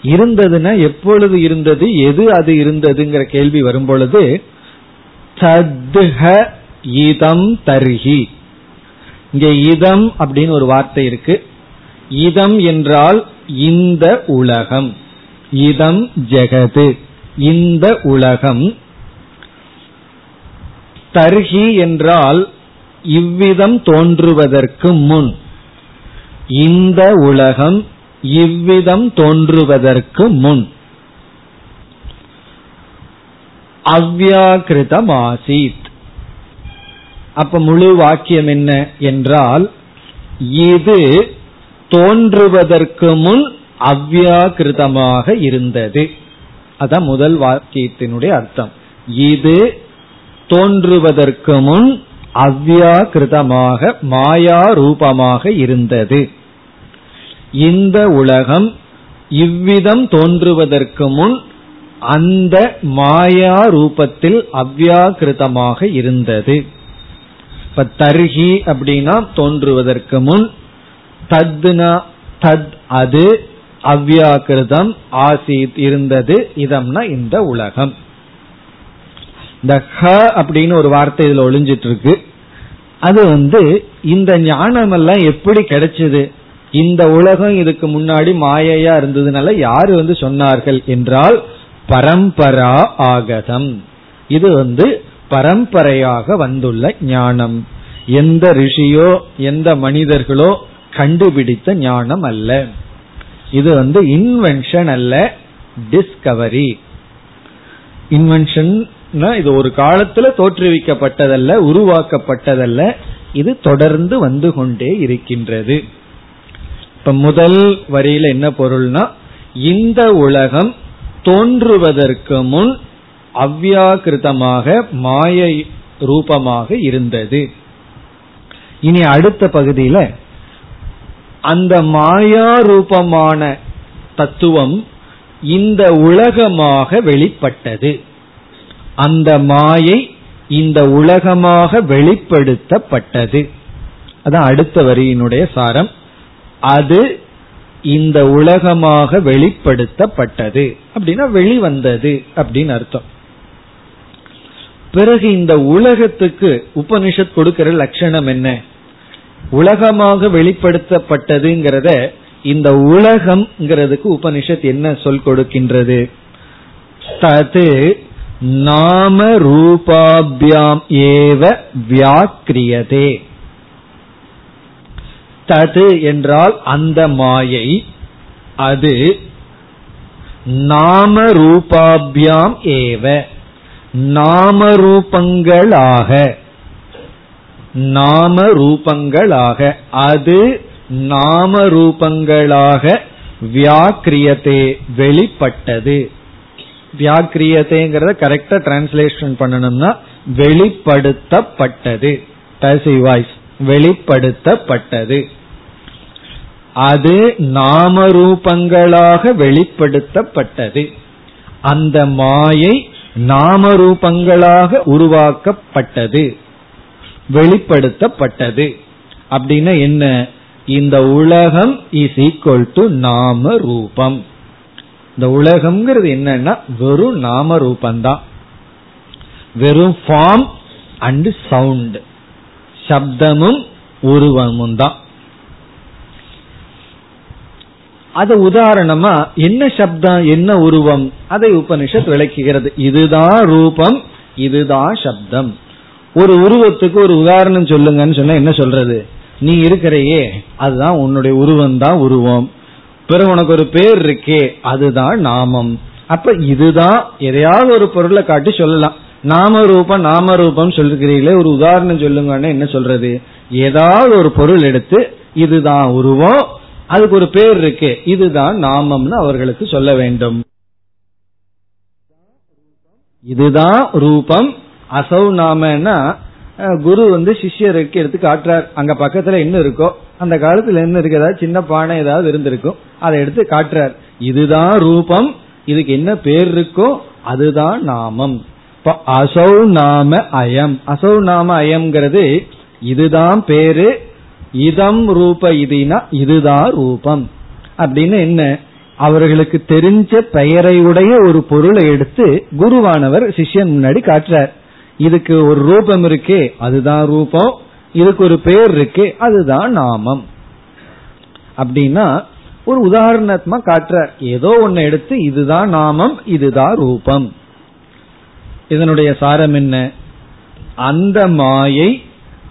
இருந்ததுன்னா எப்பொழுது இருந்தது எது அது இருந்ததுங்கிற கேள்வி வரும் பொழுது தத்ஹ இதம் தர்ஹி. இங்க இதம் அப்படின்னு ஒரு வார்த்தை இருக்கு. இதம் என்றால் இந்த உலகம். இதம் ஜெகது. இந்த உலகம். தர்ஹி என்றால் இவ்விதம் தோன்றுவதற்கு முன். இந்த உலகம் இவ்விதம் தோன்றுவதற்கு முன். அவ்யாக்கிருதமாசீத் அப்ப முழு வாக்கியம் என்ன என்றால் இது தோன்றுவதற்கு முன் அவ்வியாகிருதமாக இருந்தது. அதான் முதல் வாக்கியத்தினுடைய அர்த்தம். இது தோன்றுவதற்கு முன் அவ்வியாகிருதமாக மாயா ரூபமாக இருந்தது. இந்த உலகம் இவ்விதம் தோன்றுவதற்கு முன் அந்த மாயா ரூபத்தில் அவ்யாக்கிருதமாக இருந்தது. இப்ப தர்ஹி அப்படின்னா தோன்றுவதற்கு முன் தத்னா தத் அது அவ்யாக்கிருதம் ஆசீத் இருந்தது. இதம்னா இந்த உலகம். இந்த ஹ அப்படின்னு ஒரு வார்த்தை இதுல ஒளிஞ்சிட்டு இருக்கு. அது வந்து இந்த ஞானம் எல்லாம் எப்படி கிடைச்சது? இந்த உலகம் இதுக்கு முன்னாடி மாயையா இருந்ததுனால யாரு வந்து சொன்னார்கள் என்றால் பரம்பரா ஆகதம். இது வந்து பரம்பரையாக வந்துள்ள ஞானம். எந்த ரிஷியோ எந்த மனிதர்களோ கண்டுபிடித்த ஞானம் அல்ல. இது வந்து இன்வென்ஷன் அல்ல டிஸ்கவரி இன்வென்ஷன் இது ஒரு காலத்துல தோற்றுவிக்கப்பட்டதல்ல உருவாக்கப்பட்டதல்ல இது தொடர்ந்து வந்து கொண்டே இருக்கின்றது. இப்ப முதல் வரியில என்ன பொருள்னா இந்த உலகம் தோன்றுவதற்கு முன் அவ்வியாகிருதமாக மாயை ரூபமாக இருந்தது. இனி அடுத்த பகுதியில அந்த மாயா ரூபமான தத்துவம் இந்த உலகமாக வெளிப்பட்டது. அந்த மாயை இந்த உலகமாக வெளிப்படுத்தப்பட்டது. அதான் அடுத்த வரியினுடைய சாரம். அது இந்த உலகமாக வெளிப்படுத்தப்பட்டது அப்படின்னா வெளிவந்தது அப்படின்னு அர்த்தம். பிறகு இந்த உலகத்துக்கு உபனிஷத் கொடுக்கிற லட்சணம் என்ன? உலகமாக வெளிப்படுத்தப்பட்டதுங்கிறத இந்த உலகம்ங்கிறதுக்கு உபனிஷத் என்ன சொல் கொடுக்கின்றது? தது நாம ரூபாபியாம் ஏவ வியாக்கிரியதே. தது என்றால் அந்த மாயை அது நாம ரூபாபியாம் ஏவ நாம ரூபங்களாக நாம ரூபங்களாக அது நாம ரூபங்களாக வியாக்கிரியத்தே வெளிப்பட்டது. வியாக்கிரியத்தைங்கிறத கரெக்டா டிரான்ஸ்லேஷன் பண்ணணும்னா வெளிப்படுத்தப்பட்டது. வாய்ஸ் வெளிப்படுத்தப்பட்டது. அது நாம ரூபங்களாக வெளிப்படுத்தப்பட்டது. அந்த மாயை நாம ரூபங்களாக உருவாக்கப்பட்டது. வெளிப்படுத்தப்பட்டது. அப்படின்னா என்ன? இந்த உலகம் இஸ் ஈக்குவல் டு நாம ரூபம் இந்த உலகம்ங்கிறது என்னன்னா வெறும் நாம ரூபந்தான் வெறும் ஃபார்ம் அண்ட் சவுண்ட் சப்தமும் உருவமும் தான் அது உதாரணமா என்ன சப்தம் என்ன உருவம் அதை உபனிஷத் விளக்குகிறது. இதுதான் ரூபம் இதுதான் சப்தம். ஒரு உருவத்துக்கு ஒரு உதாரணம் சொல்லுங்கன்னு சொன்னா என்ன சொல்றது? நீ இருக்கிறையே அதுதான் உன்னுடைய உருவம் தான் உருவம். பிறகு உனக்கு ஒரு பேர் இருக்கே அதுதான் நாமம். அப்ப இதுதான் எதையாவது ஒரு பொருளை காட்டி சொல்லலாம். நாம ரூபம் நாம ரூபம் சொல்லுகிறீங்களே ஒரு உதாரணம் சொல்லுங்கன்னு என்ன சொல்றது? ஏதாவது ஒரு பொருள் எடுத்து இதுதான் உருவம் அதுக்கு ஒரு பேர் இருக்கு. இதுதான் நாமம்னு அவர்களுக்கு சொல்ல வேண்டும். இதுதான் ரூபம். அசௌ நாமன்னா குரு வந்து சிஷ்யருக்கு எடுத்து காட்டுறார். அங்க பக்கத்துல என்ன இருக்கோ அந்த காலத்துல என்ன இருக்கு? ஏதாவது சின்ன பானை ஏதாவது இருந்திருக்கும். அதை எடுத்து காட்டுறார். இதுதான் ரூபம். இதுக்கு என்ன பேர் இருக்கோ அதுதான் நாமம். இப்ப அசௌ நாம அயம். அசௌ நாம அயம்ங்கிறது இதுதான் பேரு. இதம் ரூப இதுனா இதுதான் ரூபம். அப்படின்னு என்ன? அவர்களுக்கு தெரிஞ்ச பெயரையுடைய ஒரு பொருளை எடுத்து குருவானவர் சிஷ்யன் முன்னாடி காட்டுறார். இதுக்கு ஒரு ரூபம் இருக்கே அதுதான் ரூபம். இதுக்கு ஒரு பேர் இருக்கே அதுதான் நாமம். அப்படின்னா ஒரு உதாரணமா காட்டுறார். ஏதோ ஒன்னு எடுத்து இதுதான் நாமம் இதுதான் ரூபம். இதனுடைய சாரம் என்ன? அந்த மாயை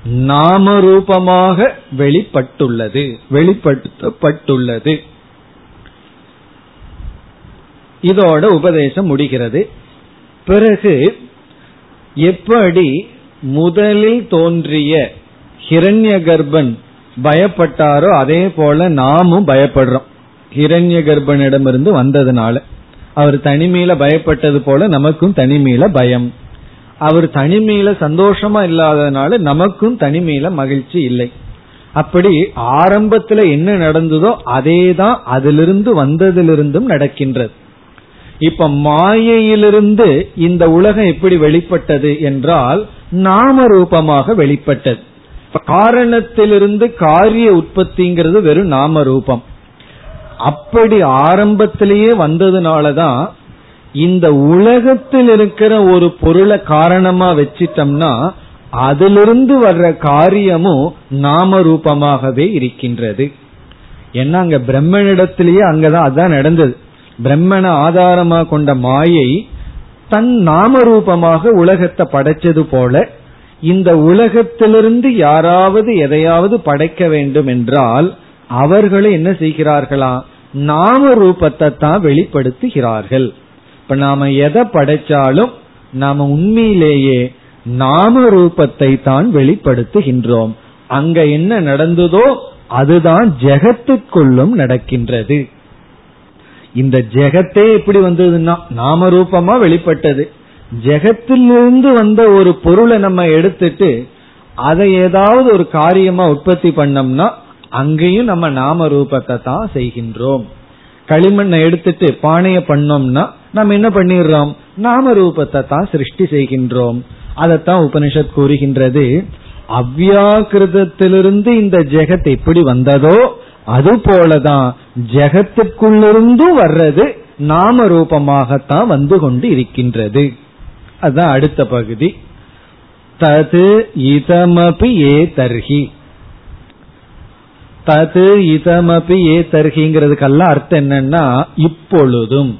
நாம ரூபமாக வெளிப்பட்டுள்ளது. வெளிப்படுத்தப்பட்டுள்ளது. இதோட உபதேசம் முடிகிறது. பிறகு எப்படி முதலில் தோன்றிய ஹிரண்ய கர்ப்பன் பயப்பட்டாரோ அதே போல நாமும் பயப்படுறோம். ஹிரண்ய கர்ப்பனிடமிருந்து வந்ததுனால. அவர் தனிமையில பயப்பட்டது போல நமக்கும் தனிமையில பயம். அவர் தனிமையில சந்தோஷமா இல்லாததுனால நமக்கும் தனிமையில மகிழ்ச்சி இல்லை. அப்படி ஆரம்பத்துல என்ன நடந்ததோ அதே தான் அதிலிருந்து வந்ததிலிருந்தும் நடக்கின்றது. இப்ப மாயையிலிருந்து இந்த உலகம் எப்படி வெளிப்பட்டது என்றால் நாம ரூபமாக வெளிப்பட்டது. இப்ப காரணத்திலிருந்து காரிய உற்பத்திங்கிறது வெறும் நாம ரூபம் அப்படி ஆரம்பத்திலேயே வந்ததுனாலதான் இந்த உலகத்தில் இருக்கிற ஒரு பொருளை காரணமா வச்சிட்டோம்னா அதிலிருந்து வர்ற காரியமும் நாம ரூபமாகவே இருக்கின்றது. ஏன்னா அங்க பிரம்மனிடத்திலேயே அங்கதான் அதான் நடந்தது. பிரம்மனை ஆதாரமா கொண்ட மாயை தன் நாம ரூபமாக உலகத்தை படைச்சது போல இந்த உலகத்திலிருந்து யாராவது எதையாவது படைக்க வேண்டும் என்றால் அவர்களும் என்ன செய்கிறார்களா? நாம ரூபத்தை தான் வெளிப்படுத்துகிறார்கள். இப்ப நாம எதை படைச்சாலும் நாம உண்மையிலேயே நாம ரூபத்தை தான் வெளிப்படுத்துகின்றோம். அங்க என்ன நடந்ததோ அதுதான் ஜெகத்துக்குள்ளும் நடக்கின்றது. இந்த ஜெகத்தே எப்படி வந்ததுன்னா நாம ரூபமா வெளிப்பட்டது. ஜெகத்திலிருந்து வந்த ஒரு பொருளை நம்ம எடுத்துட்டு அதை ஏதாவது ஒரு காரியமா உற்பத்தி பண்ணோம்னா அங்கேயும் நம்ம நாம ரூபத்தை தான் செய்கின்றோம். களிமண்ணை எடுத்துட்டு பானைய பண்ணோம்னா நம்ம என்ன பண்ணிடுறோம்? நாம ரூபத்தை தான் சிருஷ்டி செய்கின்றோம். அதைத்தான் உபனிஷத் கூறுகின்றது. அவ்வியாக்கிருதத்திலிருந்து இந்த ஜெகத் எப்படி வந்ததோ அது போலதான் ஜெகத்துக்குள்ளிருந்தும் வர்றது நாம ரூபமாகத்தான் வந்து கொண்டு இருக்கின்றது. அதுதான் அடுத்த பகுதி. தது இதமபி ஏ தர்ஹி. தது இதமபி ஏ தர்ஹிங்கிறதுக்கெல்லாம் அர்த்தம் என்னன்னா இப்பொழுதும்.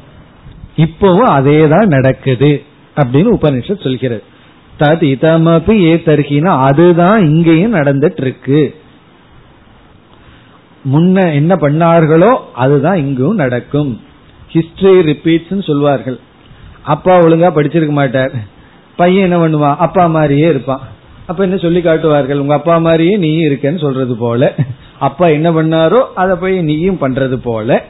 இப்பவும் அதே தான் நடக்குது அப்படின்னு உபனிஷத் சொல்கிறது. தத் இதமபி ஏ தர்கினா அதுதான் இங்கேயும் நடந்துட்டு இருக்கு முன்ன என்ன பண்ணார்களோ அதுதான் இங்கும் நடக்கும். ஹிஸ்டரி ரிப்பீட்ஸ் சொல்வார்கள். அப்பா ஒழுங்கா படிச்சிருக்க மாட்டார். பையன் என்ன பண்ணுவான்? அப்பா மாதிரியே இருப்பான். அப்ப என்ன சொல்லி காட்டுவார்கள்? உங்க அப்பா மாதிரியே நீயும் இருக்கேன்னு சொல்றது போல. அப்பா என்ன பண்ணாரோ அதை போய் நீயும் பண்றது போல.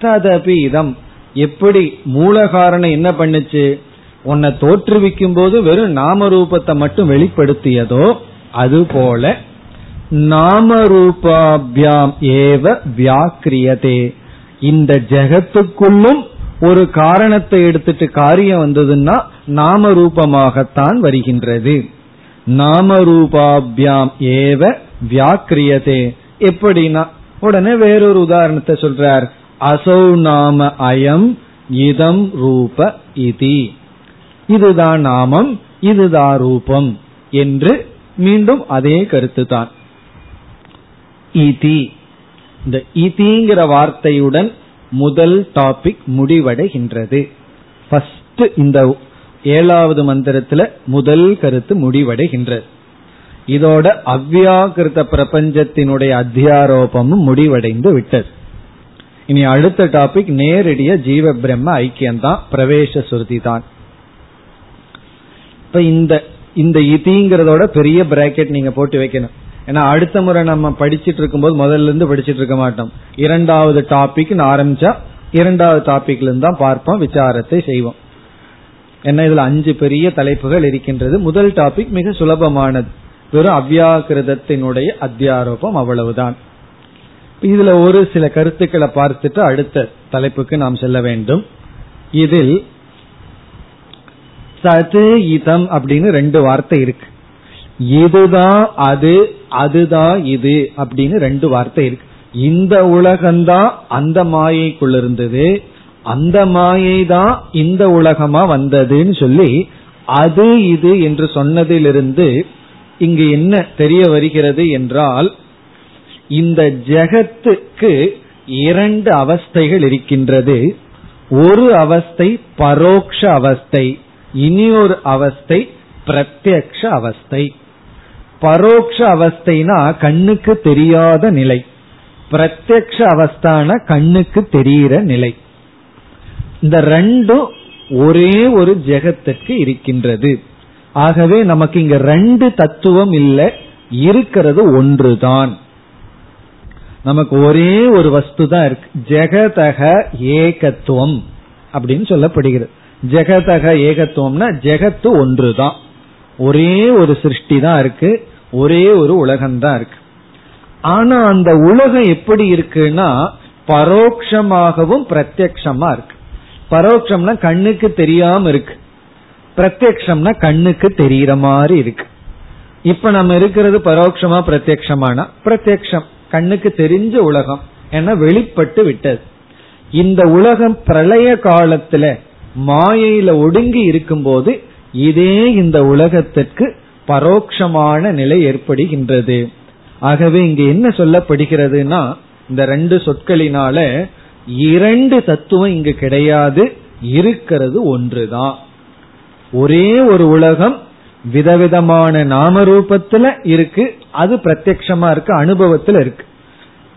ததபி இதம். எப்படி மூல காரணம் என்ன பண்ணுச்சு? உன்னை தோற்றுவிக்கும் போது வெறும் நாம ரூபத்தை மட்டும் வெளிப்படுத்தியதோ அதுபோல நாம ரூபாபியாம் ஏவ வியாக்கிரியதே. இந்த ஜெகத்துக்குள்ளும் ஒரு காரணத்தை எடுத்துட்டு காரியம் வந்ததுன்னா நாம ரூபமாகத்தான் வருகின்றது. நாம ரூபாபியாம் ஏவ வியாக்கிரியதே. எப்படின்னா உடனே வேறொரு உதாரணத்தை சொல்றார். அசௌ நாம அயம் இதம் ரூப இதி. இதுதான் நாமம் இதுதான் ரூபம் என்று மீண்டும் அதே கருத்து தான் இதி. இந்த இதிங்கிற வார்த்தையுடன் முதல் டாபிக் முடிவடைகின்றது. ஃபர்ஸ்ட் இந்த ஏழாவது மந்திரத்துல முதல் கருத்து முடிவடைகின்றது. இதோட அவ்வியாகிருத பிரபஞ்சத்தினுடைய அத்தியாரோபமும் முடிவடைந்து விட்டது. இனி அடுத்த டாபிக் நேரடிய ஜீவ பிரம்ம ஐக்கியம்தான் பிரவேச சுருதி தான் இப்ப இந்த இந்த இதிங்கிறதோட பெரிய பிராக்கெட் நீங்க போட்டு வைக்கணும். ஏன்னா அடுத்த முறை நம்ம படிச்சிட்டு இருக்கும்போது முதல்ல இருந்து படிச்சிட்டு இருக்க மாட்டோம். இரண்டாவது டாபிக் ஆரம்பிச்சா இரண்டாவது டாபிக்ல இருந்து தான் பார்ப்போம் விசாரத்தை செய்வோம். என்ன இதுல அஞ்சு பெரிய தலைப்புகள் இருக்கின்றது. முதல் டாபிக் மிக சுலபமானது. வெறும் அவ்யாக்கிருதத்தினுடைய அத்தியாரோபம் அவ்வளவுதான். இதுல ஒரு சில கருத்துக்களை பார்த்துட்டு அடுத்த தலைப்புக்கு நாம் செல்ல வேண்டும். இதில் சது இதம் அப்படின்னு ரெண்டு வார்த்தை இருக்கு. இதுதான் அது அதுதான் இது அப்படின்னு ரெண்டு வார்த்தை இருக்கு. இந்த உலகம்தான் அந்த மாயைக்குள்ள இருந்தது. அந்த மாயை தான் இந்த உலகமா வந்ததுன்னு சொல்லி அது இது என்று சொன்னதிலிருந்து இங்கு என்ன தெரிய வருகிறது என்றால் இந்த ஜெகத்துக்கு இரண்டு அவஸ்தைகள் இருக்கின்றது. ஒரு அவஸ்தை பரோக்ஷ அவஸ்தை இனி ஒரு அவஸ்தை பிரத்யக்ஷ அவஸ்தை. பரோக்ஷ அவஸ்தைனா கண்ணுக்கு தெரியாத நிலை. பிரத்யக்ஷ அவஸ்தான கண்ணுக்கு தெரிகிற நிலை. இந்த ரெண்டும் ஒரே ஒரு ஜெகத்துக்கு இருக்கின்றது. ஆகவே நமக்கு இங்க ரெண்டு தத்துவம் இல்லை இருக்கிறது ஒன்றுதான். நமக்கு ஒரே ஒரு வஸ்து தான் இருக்கு. ஜெகதக ஏகத்துவம் அப்படின்னு சொல்லப்படுகிறது. ஜெகதக ஏகத்துவம்னா ஜெகத்து ஒன்று தான் ஒரே ஒரு சிருஷ்டி தான் இருக்கு. ஒரே ஒரு உலகம்தான் இருக்கு. ஆனா அந்த உலகம் எப்படி இருக்குன்னா பரோட்சமாகவும் பிரத்யக்ஷமா இருக்கு. பரோட்சம்னா கண்ணுக்கு தெரியாம இருக்கு. பிரத்யக்ஷம்னா கண்ணுக்கு தெரியற மாதிரி இருக்கு. இப்ப நம்ம இருக்கிறது பரோட்சமா பிரத்யக்ஷமானா பிரத்யக்ஷம். கண்ணுக்கு தெரிஞ்ச உலகம் என வெளிப்பட்டு விட்டது. இந்த உலகம் பிரளய காலத்துல மாயையில ஒடுங்கி இருக்கும் போது இதே இந்த உலகத்திற்கு பரோட்சமான நிலை ஏற்படுகின்றது. ஆகவே இங்க என்ன சொல்லப்படுகிறதுனா இந்த ரெண்டு சொற்களினால இரண்டு தத்துவம் இங்கு கிடையாது இருக்கிறது ஒன்றுதான். ஒரே ஒரு உலகம் விதவிதமான நாம ரூபத்துல இருக்கு. அது பிரத்யக்ஷமா இருக்கு அனுபவத்துல இருக்கு.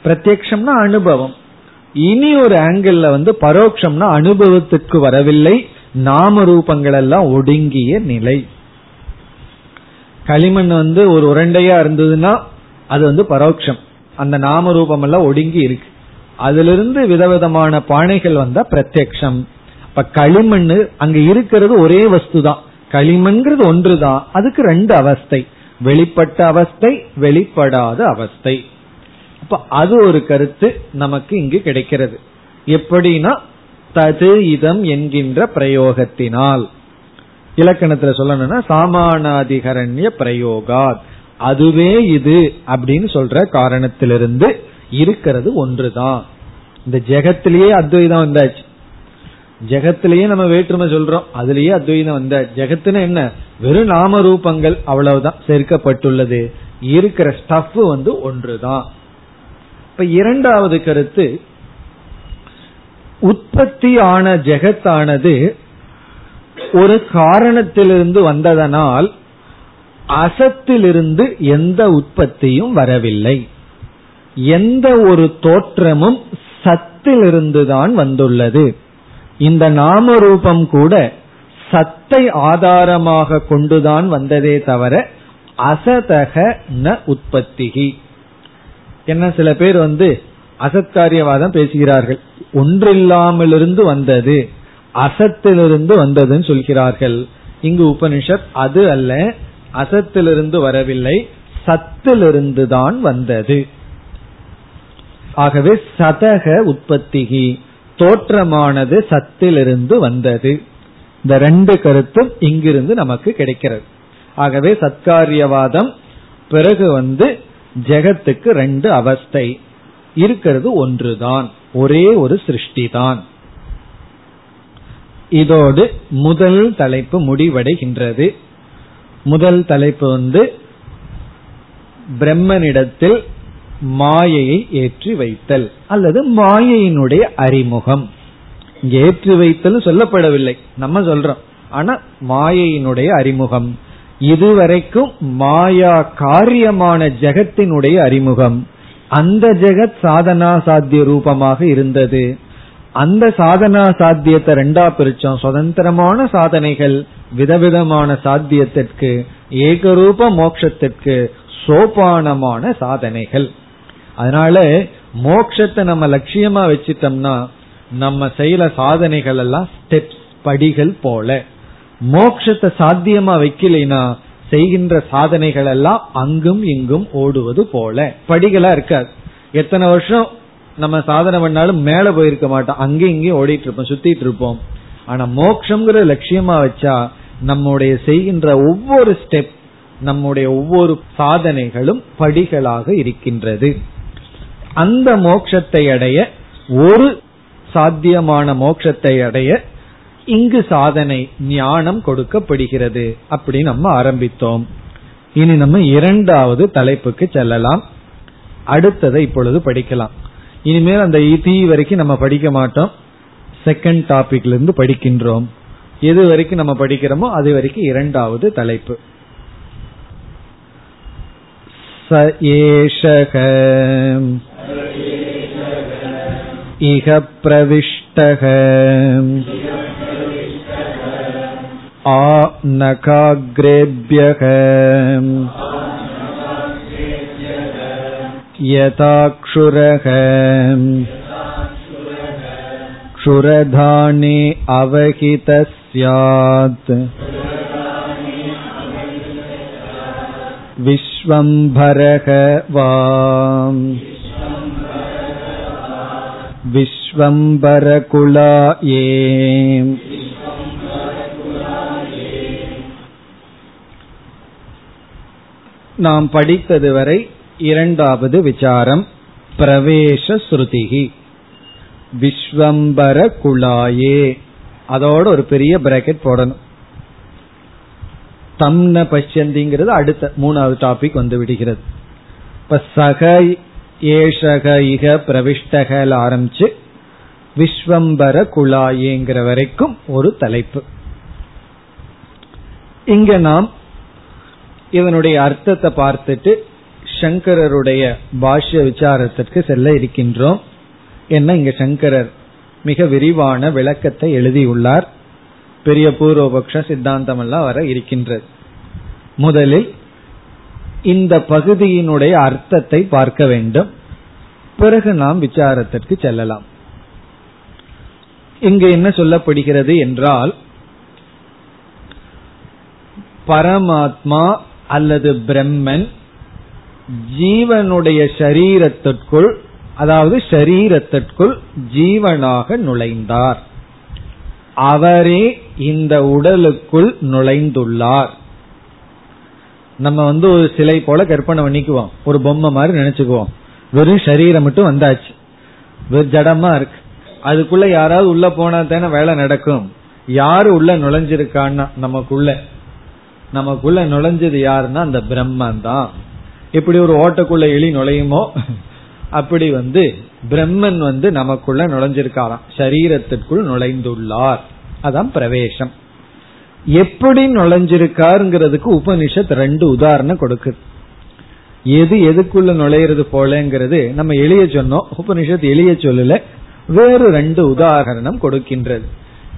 பிரத்யக்ஷம்னா அனுபவம். இனி ஒரு ஆங்கிள் வந்து பரோட்சம்னா அனுபவத்துக்கு வரவில்லை. நாம ரூபங்கள் எல்லாம் ஒடுங்கிய நிலை. களிமண் வந்து ஒரு உரண்டையா இருந்ததுன்னா அது வந்து பரோட்சம் அந்த நாம ரூபம் எல்லாம் ஒடுங்கி இருக்கு. அதிலிருந்து விதவிதமான பானைகள் வந்தா பிரத்யக்ஷம். இப்ப களிமண் அங்க இருக்கிறது ஒரே வஸ்து தான் களிமண்ங்கிறது ஒன்றுதான். அதுக்கு ரெண்டு அவஸ்தை. வெளிப்பட்ட அவஸ்தை வெளிப்படாத அவஸ்தை. அப்ப அது ஒரு கருத்து நமக்கு இங்கு கிடைக்கிறது. எப்படின்னா தது இதம் என்கின்ற பிரயோகத்தினால். இலக்கணத்துல சொல்லணும்னா சாமானாதிகரண்ய பிரயோகாத். அதுவே இது அப்படின்னு சொல்ற காரணத்திலிருந்து இருக்கிறது ஒன்றுதான். இந்த ஜெகத்திலேயே அத்வைதம் வந்தாச்சு. ஜெகத்திலேயே நம்ம வேற்றுமை சொல்றோம். அதுலயே அத்வைதம் வந்த. ஜெகத்துன்னு என்ன? வெறும் நாம ரூபங்கள் அவ்வளவுதான் சேர்க்கப்பட்டுள்ளது. இருக்கிற ஸ்டஃப் வந்து ஒன்றுதான். இப்ப இரண்டாவது கருத்து உற்பத்தி ஆன ஜெகத்தானது ஒரு காரணத்திலிருந்து வந்ததனால் அசத்திலிருந்து எந்த உற்பத்தியும் வரவில்லை. எந்த ஒரு தோற்றமும் சத்திலிருந்து தான் வந்துள்ளது. இந்த நாம ரூபம் கூட சத்தை ஆதாரமாக கொண்டுதான் வந்ததே தவிர அசதக ந உற்பத்திகி. என்ன சில பேர் வந்து அசத்காரியவாதம் பேசுகிறார்கள். ஒன்றில்லாமலிருந்து வந்தது அசத்திலிருந்து வந்ததுன்னு சொல்கிறார்கள். இங்கு உபனிஷத் அது அல்ல அசத்திலிருந்து வரவில்லை சத்திலிருந்து தான் வந்தது. ஆகவே சதக உற்பத்திகி. தோற்றமானது சத்திலிருந்து வந்தது. இந்த ரெண்டு கருத்தும் இங்கிருந்து நமக்கு கிடைக்கிறது. ஆகவே சத்காரியவாதம் பிறகு வந்து ஜெகத்துக்கு ரெண்டு அவஸ்தை. இருக்கிறது ஒன்றுதான். ஒரே ஒரு சிருஷ்டி தான் இதோடு முதல் தலைப்பு முடிவடைகின்றது. முதல் தலைப்பு வந்து பிரம்மனிடத்தில் மாயையை ஏற்றி வைத்தல் அல்லது மாயையினுடைய அறிமுகம். இங்க ஏற்றி வைத்தல் சொல்லப்படவில்லை. நம்ம சொல்றோம். ஆனா மாயையினுடைய அறிமுகம். இதுவரைக்கும் மாயா காரியமான ஜெகத்தினுடைய அறிமுகம். அந்த ஜெகத் சாதனா சாத்திய ரூபமாக இருந்தது. அந்த சாதனா சாத்தியத்தை ரெண்டா பிரிச்சோம். சுதந்திரமான சாதனைகள் விதவிதமான சாத்தியத்திற்கு ஏகரூப மோட்சத்திற்கு சோபானமான சாதனைகள். அதனால மோட்சத்தை நம்ம லட்சியமா வச்சிட்டோம்னா நம்ம செய்யல சாதனைகள் எல்லாம் ஸ்டெப்ஸ் படிகள் போல. மோட்சத்தை சாத்தியமா வைக்கலைனா செய்கின்ற சாதனைகள் எல்லாம் அங்கும் இங்கும் ஓடுவது போல. படிகளா இருக்காது. எத்தனை வருஷம் நம்ம சாதனை பண்ணாலும் மேல போயிருக்க மாட்டோம். அங்கேயும் இங்கேயும் ஓடிட்டு இருப்போம் சுத்திட்டு இருப்போம் ஆனா மோக்ஷங்கிற லட்சியமா வச்சா நம்முடைய செய்கின்ற ஒவ்வொரு ஸ்டெப் நம்முடைய ஒவ்வொரு சாதனைகளும் படிகளாக இருக்கின்றது. அந்த மோட்சத்தை அடைய ஒரு சாத்தியமான மோட்சத்தை அடைய இங்கு சாதனை ஞானம் கொடுக்கப்படுகிறது அப்படி நம்ம ஆரம்பித்தோம். இனி நம்ம இரண்டாவது தலைப்புக்கு செல்லலாம். அடுத்ததை இப்பொழுது படிக்கலாம். இனிமேல் அந்த இதி வரைக்கும் நம்ம படிக்க மாட்டோம். செகண்ட் டாபிக்ல இருந்து படிக்கின்றோம். எது வரைக்கும் நம்ம படிக்கிறோமோ அது வரைக்கும் இரண்டாவது தலைப்பு. ச ஏஷக. इह प्रविष्टः। आ नकाग्रेभ्यः। यथाक्षुरः। क्षुरधाने अवहितः स्यात्। विश्वम्भरः वा विश्वम्बरकुला ये நாம் படித்தது வரை இரண்டாவது விசாரம் பிரவேச ஸ்ருதிகி விஸ்வம்பர குழாயே அதோட ஒரு பெரிய பிராக்கெட் போடணும் தம்ன பஷ்யந்திங்கிறது அடுத்த மூணாவது டாபிக் வந்து விடுகிறது இப்ப சக ஏஷக இக பிரவிஷ்டகல் ஆரம்பிச்சு விஸ்வம்பர குழாயேங்கிற வரைக்கும் ஒரு தலைப்பு. இங்க நாம் இதனுடைய அர்த்தத்தை பார்த்துட்டு சங்கரருடைய பாஷ்ய விசாரத்திற்கு செல்ல இருக்கின்றோம். என்ன இங்க சங்கரர் மிக விரிவான விளக்கத்தை எழுதியுள்ளார். பெரிய பூர்வபக்ஷ சித்தாந்தம் எல்லாம் வர இருக்கின்றது. முதலில் இந்த பகுதியினுடைய அர்த்தத்தை பார்க்க வேண்டும். பிறகு நாம் விசாரத்திற்கு செல்லலாம். இங்கு என்ன சொல்லப்படுகிறது என்றால் பரமாத்மா அல்லது பிரம்மன் ஜீவனுடைய சரீரத்திற்குள் அதாவது சரீரத்திற்குள் ஜீவனாக நுழைந்தார். அவரே இந்த உடலுக்குள் நுழைந்துள்ளார். நம்ம வந்து ஒரு சிலை போல கற்பனை பண்ணிக்குவோம். ஒரு பொம்மை மாதிரி நினைச்சுக்குவோம். வெறும் சரீரம் மட்டும் வந்தாச்சு. வெறும் ஜடமா இருக்கு. அதுக்குள்ள யாராவது உள்ள போனா தானே வேலை நடக்கும். யாரு உள்ள நுழைஞ்சிருக்கான்னா நமக்குள்ள. நமக்குள்ள நுழைஞ்சது யாருன்னா அந்த பிரம்மன் தான். எப்படி ஒரு ஓட்டக்குள்ள எலி நுழையுமோ? அப்படி வந்து பிரம்மன் வந்து நமக்குள்ள நுழைஞ்சிருக்காராம். சரீரத்திற்குள் நுழைந்துள்ளார். அதான் பிரவேசம். எப்படி நுழைஞ்சிருக்காருங்கிறதுக்கு உபனிஷத் ரெண்டு உதாரணம் கொடுக்குது எது எதுக்குள்ள நுழையிறது போலங்கிறது நம்ம எளிய சொன்னோம். உபனிஷத் எளிய சொல்லல. வேறு ரெண்டு உதாரணம் கொடுக்கின்றது.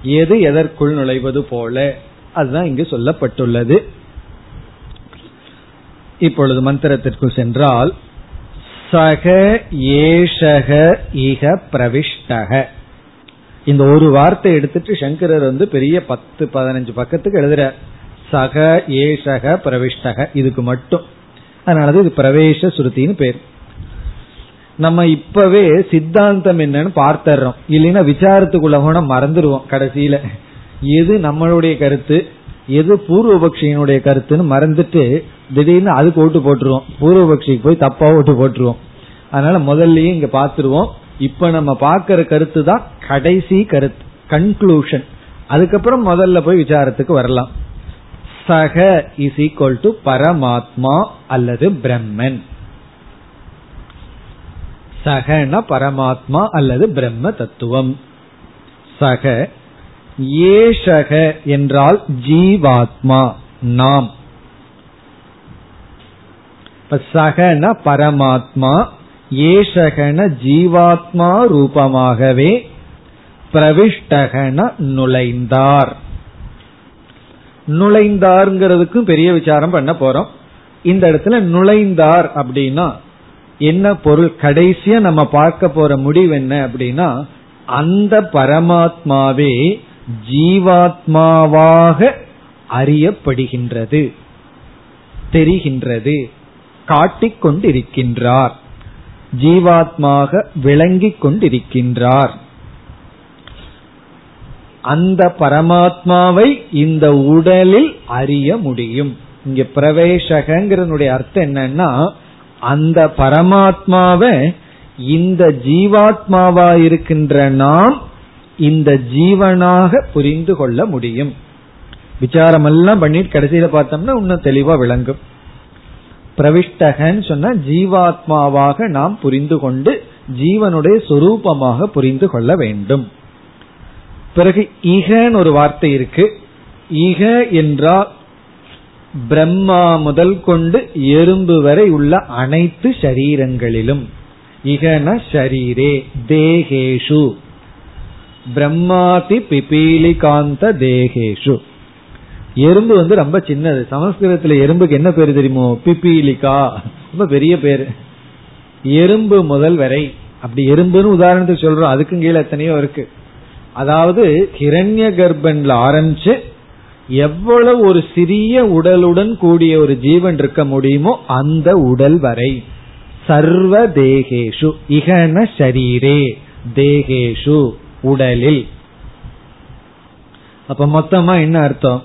எது எதற்குள் நுழைவது போல. அதுதான் இங்கு சொல்லப்பட்டுள்ளது. இப்பொழுது மந்திரத்திற்குள் சென்றால் சக ஏஷக இக பிரவிஷ்டக. இந்த ஒரு வார்த்தை எடுத்துட்டு சங்கரர் வந்து பெரிய பத்து பதினஞ்சு பக்கத்துக்கு எழுதுறார். சக ஏசக பிரவிஷ்டக இதுக்கு மட்டும். அதனாலது இது பிரவேச சுருத்தின்னு பேர். நம்ம இப்பவே சித்தாந்தம் என்னன்னு பார்த்துறோம் இல்லைன்னா விசாரத்துக்குள்ள போன மறந்துடுவோம் கடைசியில. எது நம்மளுடைய கருத்து? எது பூர்வபக்ஷியினுடைய கருத்துன்னு மறந்துட்டு திடீர்னு அதுக்கு ஓட்டு போட்டுருவோம். பூர்வபக்ஷிக்கு போய் தப்பா ஓட்டு போட்டுருவோம். அதனால முதல்லயே இங்க பாத்துருவோம் இப்ப நம்ம பாக்குற கருத்து தான் கடைசி கருத்து கன்க்ளூஷன் அதுக்கப்புறம் முதல்ல போய் விசாரத்துக்கு வரலாம். சக இஸ் ஈக்வல் டு பரமாத்மா அல்லது பிரம்மன். சகன பரமாத்மா அல்லது பிரம்ம தத்துவம். சக ஏஷக என்றால் ஜீவாத்மா நாம். சகன பரமாத்மா ஏசகன ஜீவாத்மா ரூபமாகவே பிரவிஷ்டகன நுழைந்தார். நுழைந்தார்ங்கிறதுக்கும் பெரிய விசாரம் பண்ண போறோம். இந்த இடத்துல நுழைந்தார் அப்படின்னா என்ன பொருள்? கடைசியா நம்ம பார்க்க போற முடிவு என்ன அப்படின்னா அந்த பரமாத்மாவே ஜீவாத்மாவாக அறியப்படுகின்றது தெரிகின்றது காட்டிக் கொண்டிருக்கின்றார் ஜீவாத்மாக விளங்கிக் கொண்டிருக்கின்றார். அந்த பரமாத்மாவை இந்த உடலில் அறிய முடியும். இங்க பிரவேசகங்கிறனுடைய அர்த்தம் என்னன்னா அந்த பரமாத்மாவை இந்த ஜீவாத்மாவா இருக்கின்ற நாம் இந்த ஜீவனாக புரிந்து கொள்ள முடியும். விசாரம் எல்லாம் பண்ணிட்டு கடைசியில பார்த்தோம்னா இன்னும் தெளிவா விளங்கும். பிரவிஷ்டகன்னு சொன்னா ஜீவாத்மாவாக நாம் புரிந்து கொண்டு ஜீவனுடைய சொரூபமாக புரிந்து கொள்ள வேண்டும். பிறகு இகன்னு ஒரு வார்த்தை இருக்கு. இக என்றால் பிரம்மா முதல் கொண்டு எறும்பு வரை உள்ள அனைத்து சரீரங்களிலும். இகன ஷரீரே தேகேஷு. பிரம்மாதி பிபீலிகாந்த தேகேஷு. எறும்பு வந்து ரொம்ப சின்னது. சமஸ்கிருதத்துல எறும்புக்கு என்ன பேரு தெரியுமோ? பிபிலிகா ரொம்ப பெரிய பேரு. எறும்பு முதல் வரை. அப்படி எறும்புன்னு உதாரணத்துக்கு சொல்றோம். அதுக்கும் கீழே எத்தனையோ இருக்கு. அதாவது கிரண்ய கர்ப்பன்ல ஆரம்பிச்சு எவ்வளவு ஒரு சிறிய உடலுடன் கூடிய ஒரு ஜீவன் இருக்க முடியுமோ அந்த உடல் வரை. சர்வ தேகேஷு. இகன ஷரீரே. தேகேஷு. உடலில். அப்ப மொத்தமா என்ன அர்த்தம்?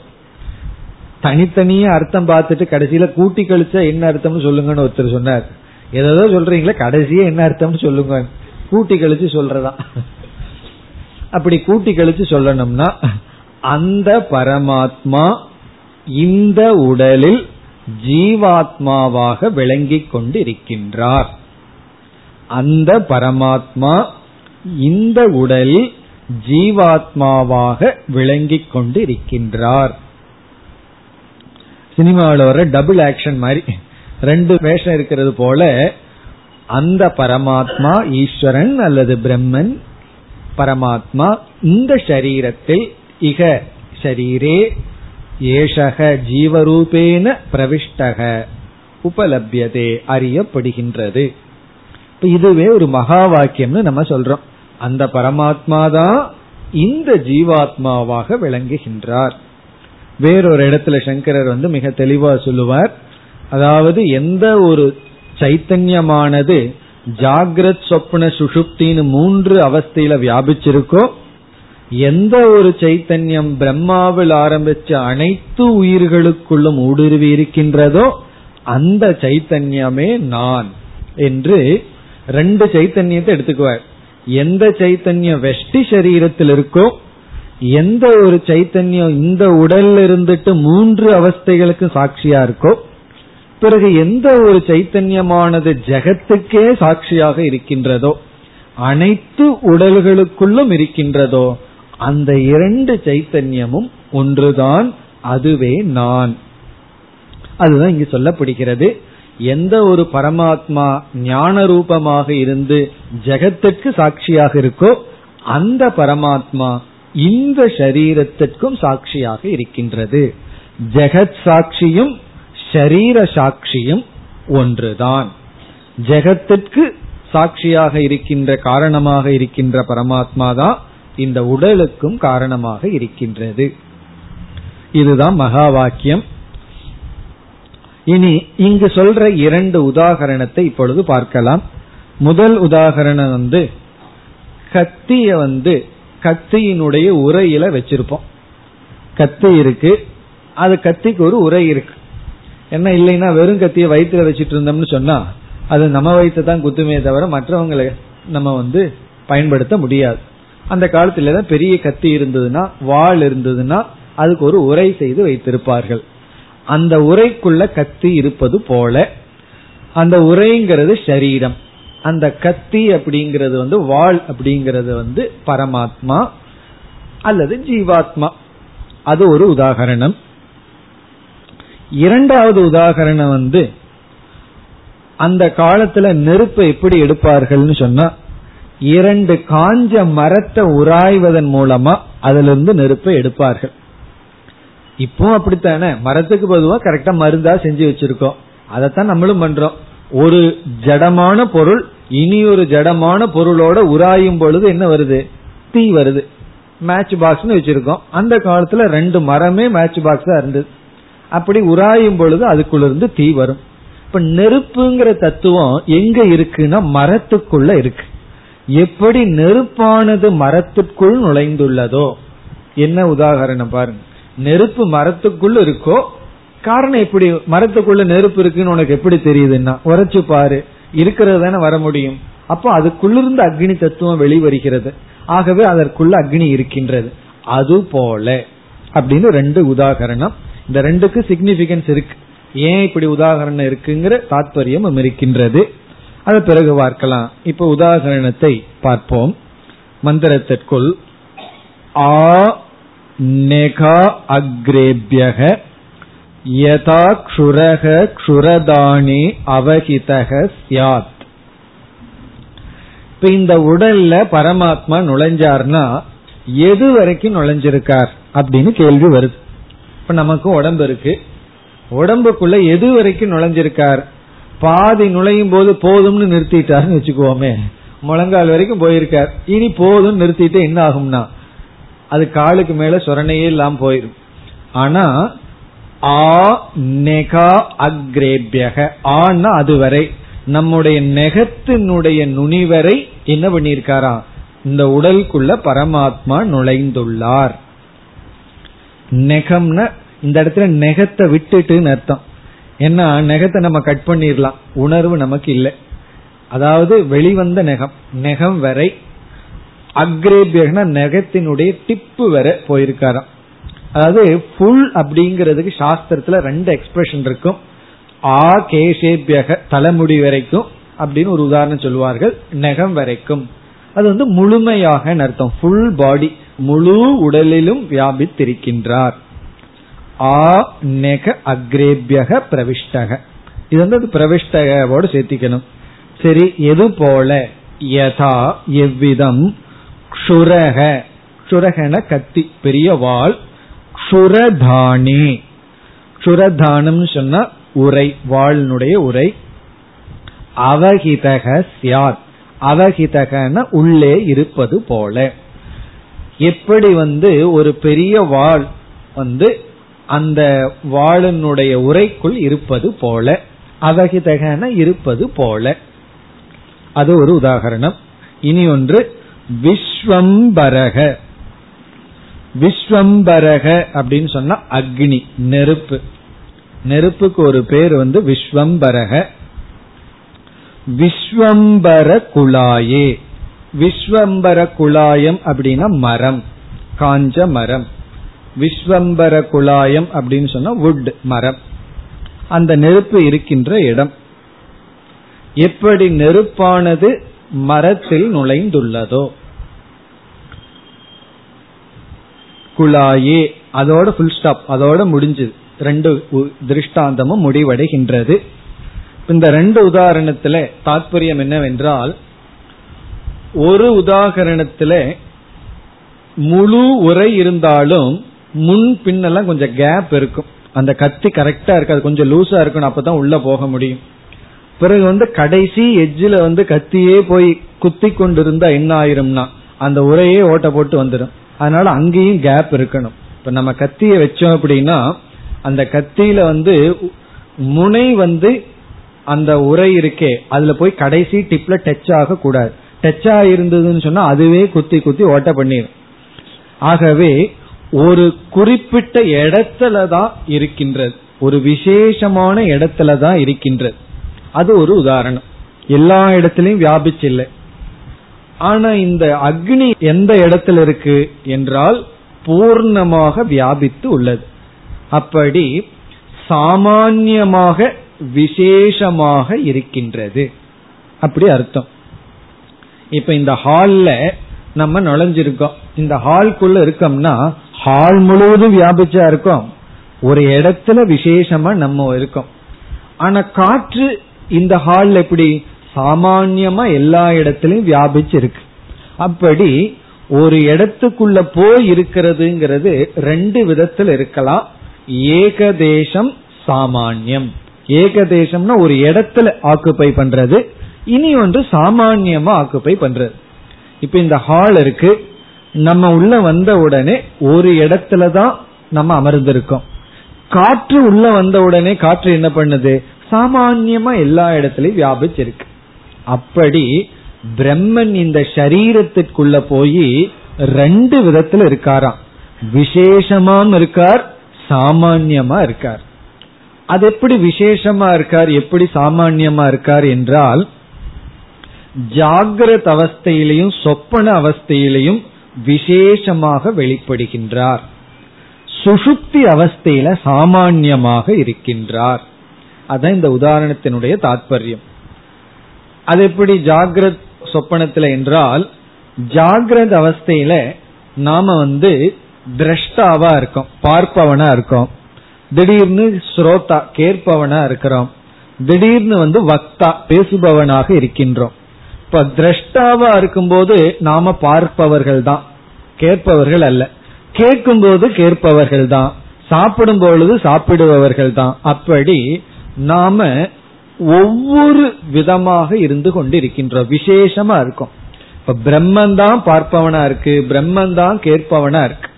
தனித்தனியே அர்த்தம் பார்த்துட்டு கடைசியில கூட்டி கழிச்சா என்ன அர்த்தம்னு சொல்லுங்கன்னு ஒருத்தர் சொன்னார். ஏதோ சொல்றீங்களா கடைசியே என்ன அர்த்தம்னு சொல்லுங்க. கூட்டி கழிச்சு சொல்றதா அப்படி கூட்டி கழிச்சு சொல்லணும்னா அந்த பரமாத்மா இந்த உடலில் ஜீவாத்மாவாக விளங்கிக் கொண்டிருக்கின்றார். அந்த பரமாத்மா இந்த உடலில் ஜீவாத்மாவாக விளங்கிக் கொண்டு இருக்கின்றார் சினிமாவில் வர டபுள் ஆக்ஷன் மாதிரி ரெண்டு வேஷம் இருக்கிறது போல அந்த பரமாத்மா ஈஸ்வரன் அல்லது பிரம்மன் பரமாத்மா இந்த சரீரத்தில் இக ஷரீரே ஏஷக ஜீவரூபேன பிரவிஷ்டக உபலபியதே அறியப்படுகின்றது. இதுவே ஒரு மகா வாக்கியம்னு நம்ம சொல்றோம். அந்த பரமாத்மா தான் இந்த ஜீவாத்மாவாக விளங்குகின்றார். வேறொரு இடத்துல சங்கரர் வந்து மிக தெளிவா சொல்லுவார். அதாவது எந்த ஒரு சைத்தன்யமானது ஜாகிரத் சொப்ன சுஷுப்தின்னு மூன்று அவஸ்தையில வியாபிச்சிருக்கோ எந்த ஒரு சைத்தன்யம் பிரம்மாவில் ஆரம்பிச்ச அனைத்து உயிர்களுக்குள்ளும் ஊடுருவி இருக்கின்றதோ அந்த சைத்தன்யமே நான் என்று ரெண்டு சைத்தன்யத்தை எடுத்துக்குவார். எந்த சைத்தன்யம் வெஷ்டி சரீரத்தில் இருக்கோ எந்த ஒரு சைத்தன்யம் இந்த உடல்ல இருந்துட்டு மூன்று அவஸ்தைகளுக்கு சாட்சியா இருக்கோ பிறகு எந்த ஒரு சைத்தன்யமானது ஜெகத்துக்கே சாட்சியாக இருக்கின்றதோ அனைத்து உடல்களுக்குள்ளும் இருக்கின்றதோ அந்த இரண்டு சைத்தன்யமும் ஒன்றுதான் அதுவே நான். அதுதான் இங்கு சொல்லப்படுகிறது. எந்த ஒரு பரமாத்மா ஞான ரூபமாக இருந்து ஜெகத்திற்கு சாட்சியாக இருக்கோ அந்த பரமாத்மா இந்த சரீரத்திற்கும் சாட்சியாக இருக்கின்றது. ஜெகத் சாட்சியும் ஷரீர சாட்சியும் ஒன்றுதான். ஜெகத்திற்கு சாட்சியாக இருக்கின்ற காரணமாக இருக்கின்ற பரமாத்மா தான் இந்த உடலுக்கும் காரணமாக இருக்கின்றது. இதுதான் மகா வாக்கியம் இனி இங்கு சொல்ற இரண்டு உதாகரணத்தை இப்பொழுது பார்க்கலாம். முதல் உதாகரணம் வந்து கத்திய வந்து கத்தியினுடைய உரையில வச்சிருப்போம். கத்தி இருக்கு. அது கத்திக்கு ஒரு உரை இருக்கு. என்ன இல்லைன்னா வெறும் கத்திய வயிற்றுல வச்சுட்டு இருந்தோம்னு சொன்னா அது நம்ம வயிற்று தான் குத்துமே தவிர மற்றவங்களை நம்ம வந்து பயன்படுத்த முடியாது. அந்த காலத்துல தான் பெரிய கத்தி இருந்ததுன்னா வாள் இருந்ததுன்னா அதுக்கு ஒரு உரை செய்து வைத்திருப்பார்கள். அந்த உரைக்குள்ள கத்தி இருப்பது போல அந்த உரைங்கிறது சரீரம். அந்த கத்தி அப்படிங்கிறது வந்து வாள் அப்படிங்கிறது வந்து பரமாத்மா அல்லது ஜீவாத்மா. அது ஒரு உதாகரணம். இரண்டாவது உதாகரணம் வந்து அந்த காலத்துல நெருப்பை எப்படி எடுப்பார்கள்னு சொன்னா இரண்டு காஞ்ச மரத்தை உராய்வதன் மூலமா அதுல இருந்து நெருப்பை எடுப்பார்கள். இப்போ அப்படித்தானே? மரத்துக்கு பொதுவா கரெக்டா மருந்தா செஞ்சு வச்சிருக்கோம். அதைத்தான் நம்மளும் பண்றோம். ஒரு ஜடமான பொருள் இனி ஒரு ஜடமான பொருளோட உராயும் பொழுது என்ன வருது? தீ வருது. மேட்ச் பாக்ஸ்னு வச்சிருக்கோம். அந்த காலத்துல ரெண்டு மரமே மேட்ச் பாக்ஸா இருந்தது. அப்படி உராயும் பொழுது அதுக்குள்ளிருந்து தீ வரும். இப்ப நெருப்புங்கிற தத்துவம் எங்க இருக்குன்னா மரத்துக்குள்ள இருக்கு. எப்படி நெருப்பானது மரத்துக்குள் நுழைந்துள்ளதோ? என்ன உதாகரணம் பாருங்க. நெருப்பு மரத்துக்குள் இருக்கோ காரணம் எப்படி? மரத்துக்குள்ள நெருப்பு இருக்குன்னு உனக்கு எப்படி தெரியுதுன்னா உரைச்சு பாரு. இருக்கிறது தானே வர முடியும். அப்போ அதுக்குள்ளிருந்து அக்னி தத்துவம் வெளிவருகிறது. ஆகவே அதற்குள்ள அக்னி இருக்கின்றது. அது போல. அப்படின்னு ரெண்டு உதாகரணம். இந்த ரெண்டுக்கு சிக்னிபிகன்ஸ் இருக்கு. ஏன் இப்படி உதாகரணம் இருக்குங்கிற தாத்பரியம் இருக்கின்றது. அது பிறகு பார்க்கலாம். இப்ப உதாகரணத்தை பார்ப்போம். மந்திரத்திற்குள் ஆ நெகா அக்ரேபியக யதா க்ஷுரக க்ஷுரதானி அவகிதக சியாத் இப்ப இந்த உடல்ல பரமாத்மா நுழைஞ்சார்னா எது வரைக்கும் நுழைஞ்சிருக்கார் அப்படின்னு கேள்வி வருது. இப்ப நமக்கு உடம்பு இருக்கு. உடம்புக்குள்ள எது வரைக்கும் நுழைஞ்சிருக்கார்? பாதி நுழையும் போது போதும்னு நிறுத்திட்டாருன்னு வச்சுக்குவோமே முழங்கால் வரைக்கும் போயிருக்கார். இனி போதும் நிறுத்திட்டு என்ன ஆகும்னா அது காலுக்கு மேல சொரணையே இல்லாம போயிரும். ஆனா ஆ நெகா அக்ரேபியக. ஆனா அதுவரை நம்முடைய நெகத்தினுடைய நுனிவரை என்ன பண்ணியிருக்காரா? இந்த உடலுக்குள்ள பரமாத்மா நுழைந்துள்ளார். நெகம்னா இந்த இடத்துல நெகத்தை விட்டுட்டுன்னு அர்த்தம். ஏன்னா நெகத்தை நம்ம கட் பண்ணிடலாம் உணர்வு நமக்கு இல்லை. அதாவது வெளிவந்த நெகம். நெகம் வரை அக்ரேபியகனா நெகத்தினுடைய டிப்பு வரை போயிருக்காராம். அதாவது ஃபுல் அப்படிங்கிறதுக்கு சாஸ்திரத்துல ரெண்டு எக்ஸ்பிரஷன் இருக்கும். ஆ கேசேபியக தலைமுடி வரைக்கும் அப்படின்னு ஒரு உதாரணம் சொல்வார்கள் நெகம் வரைக்கும். அது வந்து முழுமையாக அர்த்தம்? ஃபுல் பாடி முழு உடலிலும் வியாபித்திருக்கின்றார். ஆ நெக அக்ரேபியக பிரவிஷ்டக. இது வந்து அது பிரவிஷ்டகோடு சேர்த்திக்கணும். சரி எது போல? யதா எவ்விதம்? க்ஷுரக. க்ஷுரகன கத்தி பெரிய வாள் சுரதானி. சுரதானம் சொன்னா உரை வாழ்னுடைய உரை. அவகிதக சியாத். அவகிதகன உள்ளே இருப்பது போல. எப்படி வந்து ஒரு பெரிய வாழ் வந்து அந்த வாளினுடைய உரைக்குள் இருப்பது போல அவகிதகன இருப்பது போல. அது ஒரு உதாகரணம். இனி ஒன்று விஸ்வம்பரக. விஸ்வம்பரக அப்படின்னு சொன்னா அக்னி நெருப்பு. நெருப்புக்கு ஒரு பேர் வந்து விஸ்வம்பரக. விஸ்வம்பர குழாயே. விஸ்வம்பர குழாயம் அப்படின்னா மரம் காஞ்ச மரம். விஸ்வம்பர குழாயம் அப்படின்னு சொன்னா வுட் மரம். அந்த நெருப்பு இருக்கின்ற இடம். எப்படி நெருப்பானது மரத்தில் நுழைந்துள்ளதோ குழாயே. அதோட ஃபுல் ஸ்டாப் அதோட முடிஞ்சது. ரெண்டு திருஷ்டாந்தமும் முடிவடைகின்றது. இந்த ரெண்டு உதாரணத்துல தாற்பயம் என்னவென்றால் ஒரு உதாகரணத்துல முழு உரை இருந்தாலும் முன் பின்னெல்லாம் கொஞ்சம் கேப் இருக்கும். அந்த கத்தி கரெக்டா இருக்காது. கொஞ்சம் லூசா இருக்கணும். அப்பதான் உள்ள போக முடியும். பிறகு வந்து கடைசி எஜ்ஜில வந்து கத்தியே போய் குத்தி கொண்டிருந்தா என்ன ஆயிரும்னா அந்த உரையே ஓட்ட போட்டு வந்துடும் அதனால அங்கேயும் கேப் இருக்கணும். இப்ப நம்ம கத்திய வச்சோம் அப்படின்னா அந்த கத்தியில வந்து முனை வந்து அந்த உரை இருக்கே அதுல போய் கடைசி டிப்ல டச் ஆக கூடாது டச் ஆயிருந்ததுன்னு சொன்னா அதுவே குத்தி குத்தி ஓட்ட பண்ணிடும் ஆகவே ஒரு குறிப்பிட்ட இடத்துல தான் இருக்கின்றது. ஒரு விசேஷமான இடத்துல தான் இருக்கின்றது. அது ஒரு உதாரணம். எல்லா இடத்திலையும் வியாபிச்சில்லை. ஆனா இந்த அக்னி எந்த இடத்துல இருக்கு என்றால் பூர்ணமாக வியாபித்து உள்ளது. அப்படி சாமான்யமாக விசேஷமாக இருக்கின்றது. அப்படி அர்த்தம். இப்ப இந்த ஹால்ல நம்ம நுழைஞ்சிருக்கோம். இந்த ஹால்குள்ள இருக்கோம்னா ஹால் முழுவதும் வியாபிச்சா இருக்கோம். ஒரு இடத்துல விசேஷமா நம்ம இருக்கோம். ஆனா காற்று இந்த ஹால் எப்படி சாமான்யமா எல்லா இடத்திலும் வியாபிச்சு இருக்கு அப்படி ஒரு இடத்துக்குள்ள போய் இருக்கிறதுங்கிறது ரெண்டு விதத்தில் இருக்கலாம். ஏகதேசம் சாமான்யம். ஏகதேசம்னா ஒரு இடத்துல ஆக்குப்பை பண்றது. இனி ஒன்று சாமான்யமா ஆக்குப்பை பண்றது. இப்ப இந்த ஹால் இருக்கு. நம்ம உள்ள வந்த உடனே ஒரு இடத்துல தான் நம்ம அமர்ந்திருக்கோம். காற்று உள்ள வந்த உடனே காற்று என்ன பண்ணுது? சாமான்யமா எல்லா இடத்துலயும் வியாபிச்சிருக்கு. அப்படி பிரம்மன் இந்த சரீரத்திற்குள்ள போய் ரெண்டு விதத்துல இருக்காராம். விசேஷமாம் இருக்கார் சாமான்யமா இருக்கார். அது எப்படி விசேஷமா இருக்கார் எப்படி சாமான்யமா இருக்கார் என்றால் ஜாகிரத அவஸ்தையிலையும் சொப்பன அவஸ்தையிலையும் விசேஷமாக வெளிப்படுகின்றார். சுசுப்தி அவஸ்தையில சாமான்யமாக இருக்கின்றார். அதான் இந்த உதாரணத்தினுடைய தாற்பயம் அது எப்படி ஜாகிரத் சொப்பனத்துல என்றால் ஜாகிரத அவஸ்தையில நாம வந்து திரஷ்டாவா இருக்கோம் பார்ப்பவனா இருக்கோம். திடீர்னு ஸ்ரோதா கேட்பவனா இருக்கிறோம். திடீர்னு வந்து வக்தா பேசுபவனாக இருக்கின்றோம். இப்ப திரஷ்டாவா இருக்கும்போது நாம பார்ப்பவர்கள் தான் கேட்பவர்கள் அல்ல. கேட்கும்போது கேட்பவர்கள் தான் சாப்பிடும் பொழுது சாப்பிடுபவர்கள் தான் அப்படி நாம ஒவ்வொரு விதமாக இருந்து கொண்டு இருக்கின்றோம் விசேஷமா இருக்கும். இப்ப பிரம்மன் தான் பார்ப்பவனா இருக்கு பிரம்மன் தான் கேட்பவனா இருக்கு.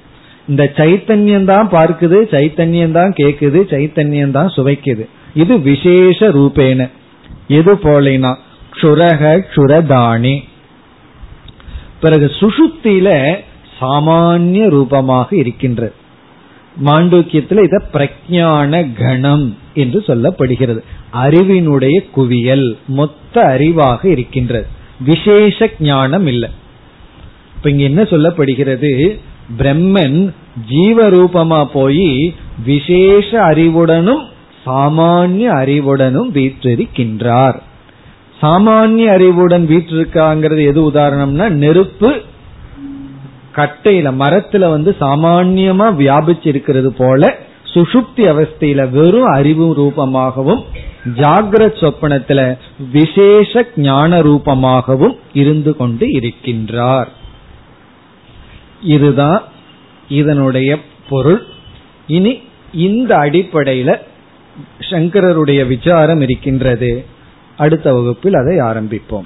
இந்த சைத்தன்யம் தான் பார்க்குது சைத்தன்யம் தான் கேக்குது சைத்தன்யம் தான் சுவைக்குது. இது விசேஷ ரூபேன. எது போலினா சுரக சுரதானி பிறகு சுசுத்தில சாமானிய ரூபமாக இருக்கின்றது. மாண்டூக்கியத்துல இத பிரஜான கணம் என்று சொல்லப்படுகிறது. அறிவினுடைய குவியல் மொத்த அறிவாக இருக்கின்றது. விசேஷ ஞானம் இல்லை. இப்ப இங்க என்ன சொல்லப்படுகிறது? பிரம்மன் ஜீவரூபமா போய் விசேஷ அறிவுடனும் சாமானிய அறிவுடனும் வீற்றிருக்கின்றார். சாமானிய அறிவுடன் வீற்றிருக்காங்கிறது எது உதாரணம்னா நெருப்பு கட்டையில மரத்துல வந்து சாமான்யமா வியாபிச்சு இருக்கிறது போல சுசுப்தி அவஸ்தையில வெறும் அறிவு ரூபமாகவும் ஜாகிரத் சொப்பனத்துல விசேஷ ஞான ரூபமாகவும் இருந்து கொண்டு இருக்கின்றார். இதுதான் இதனுடைய பொருள். இனி இந்த அடிப்படையில சங்கரருடைய விசாரம் இருக்கின்றது. அடுத்த வகுப்பில் அதை ஆரம்பிப்போம்.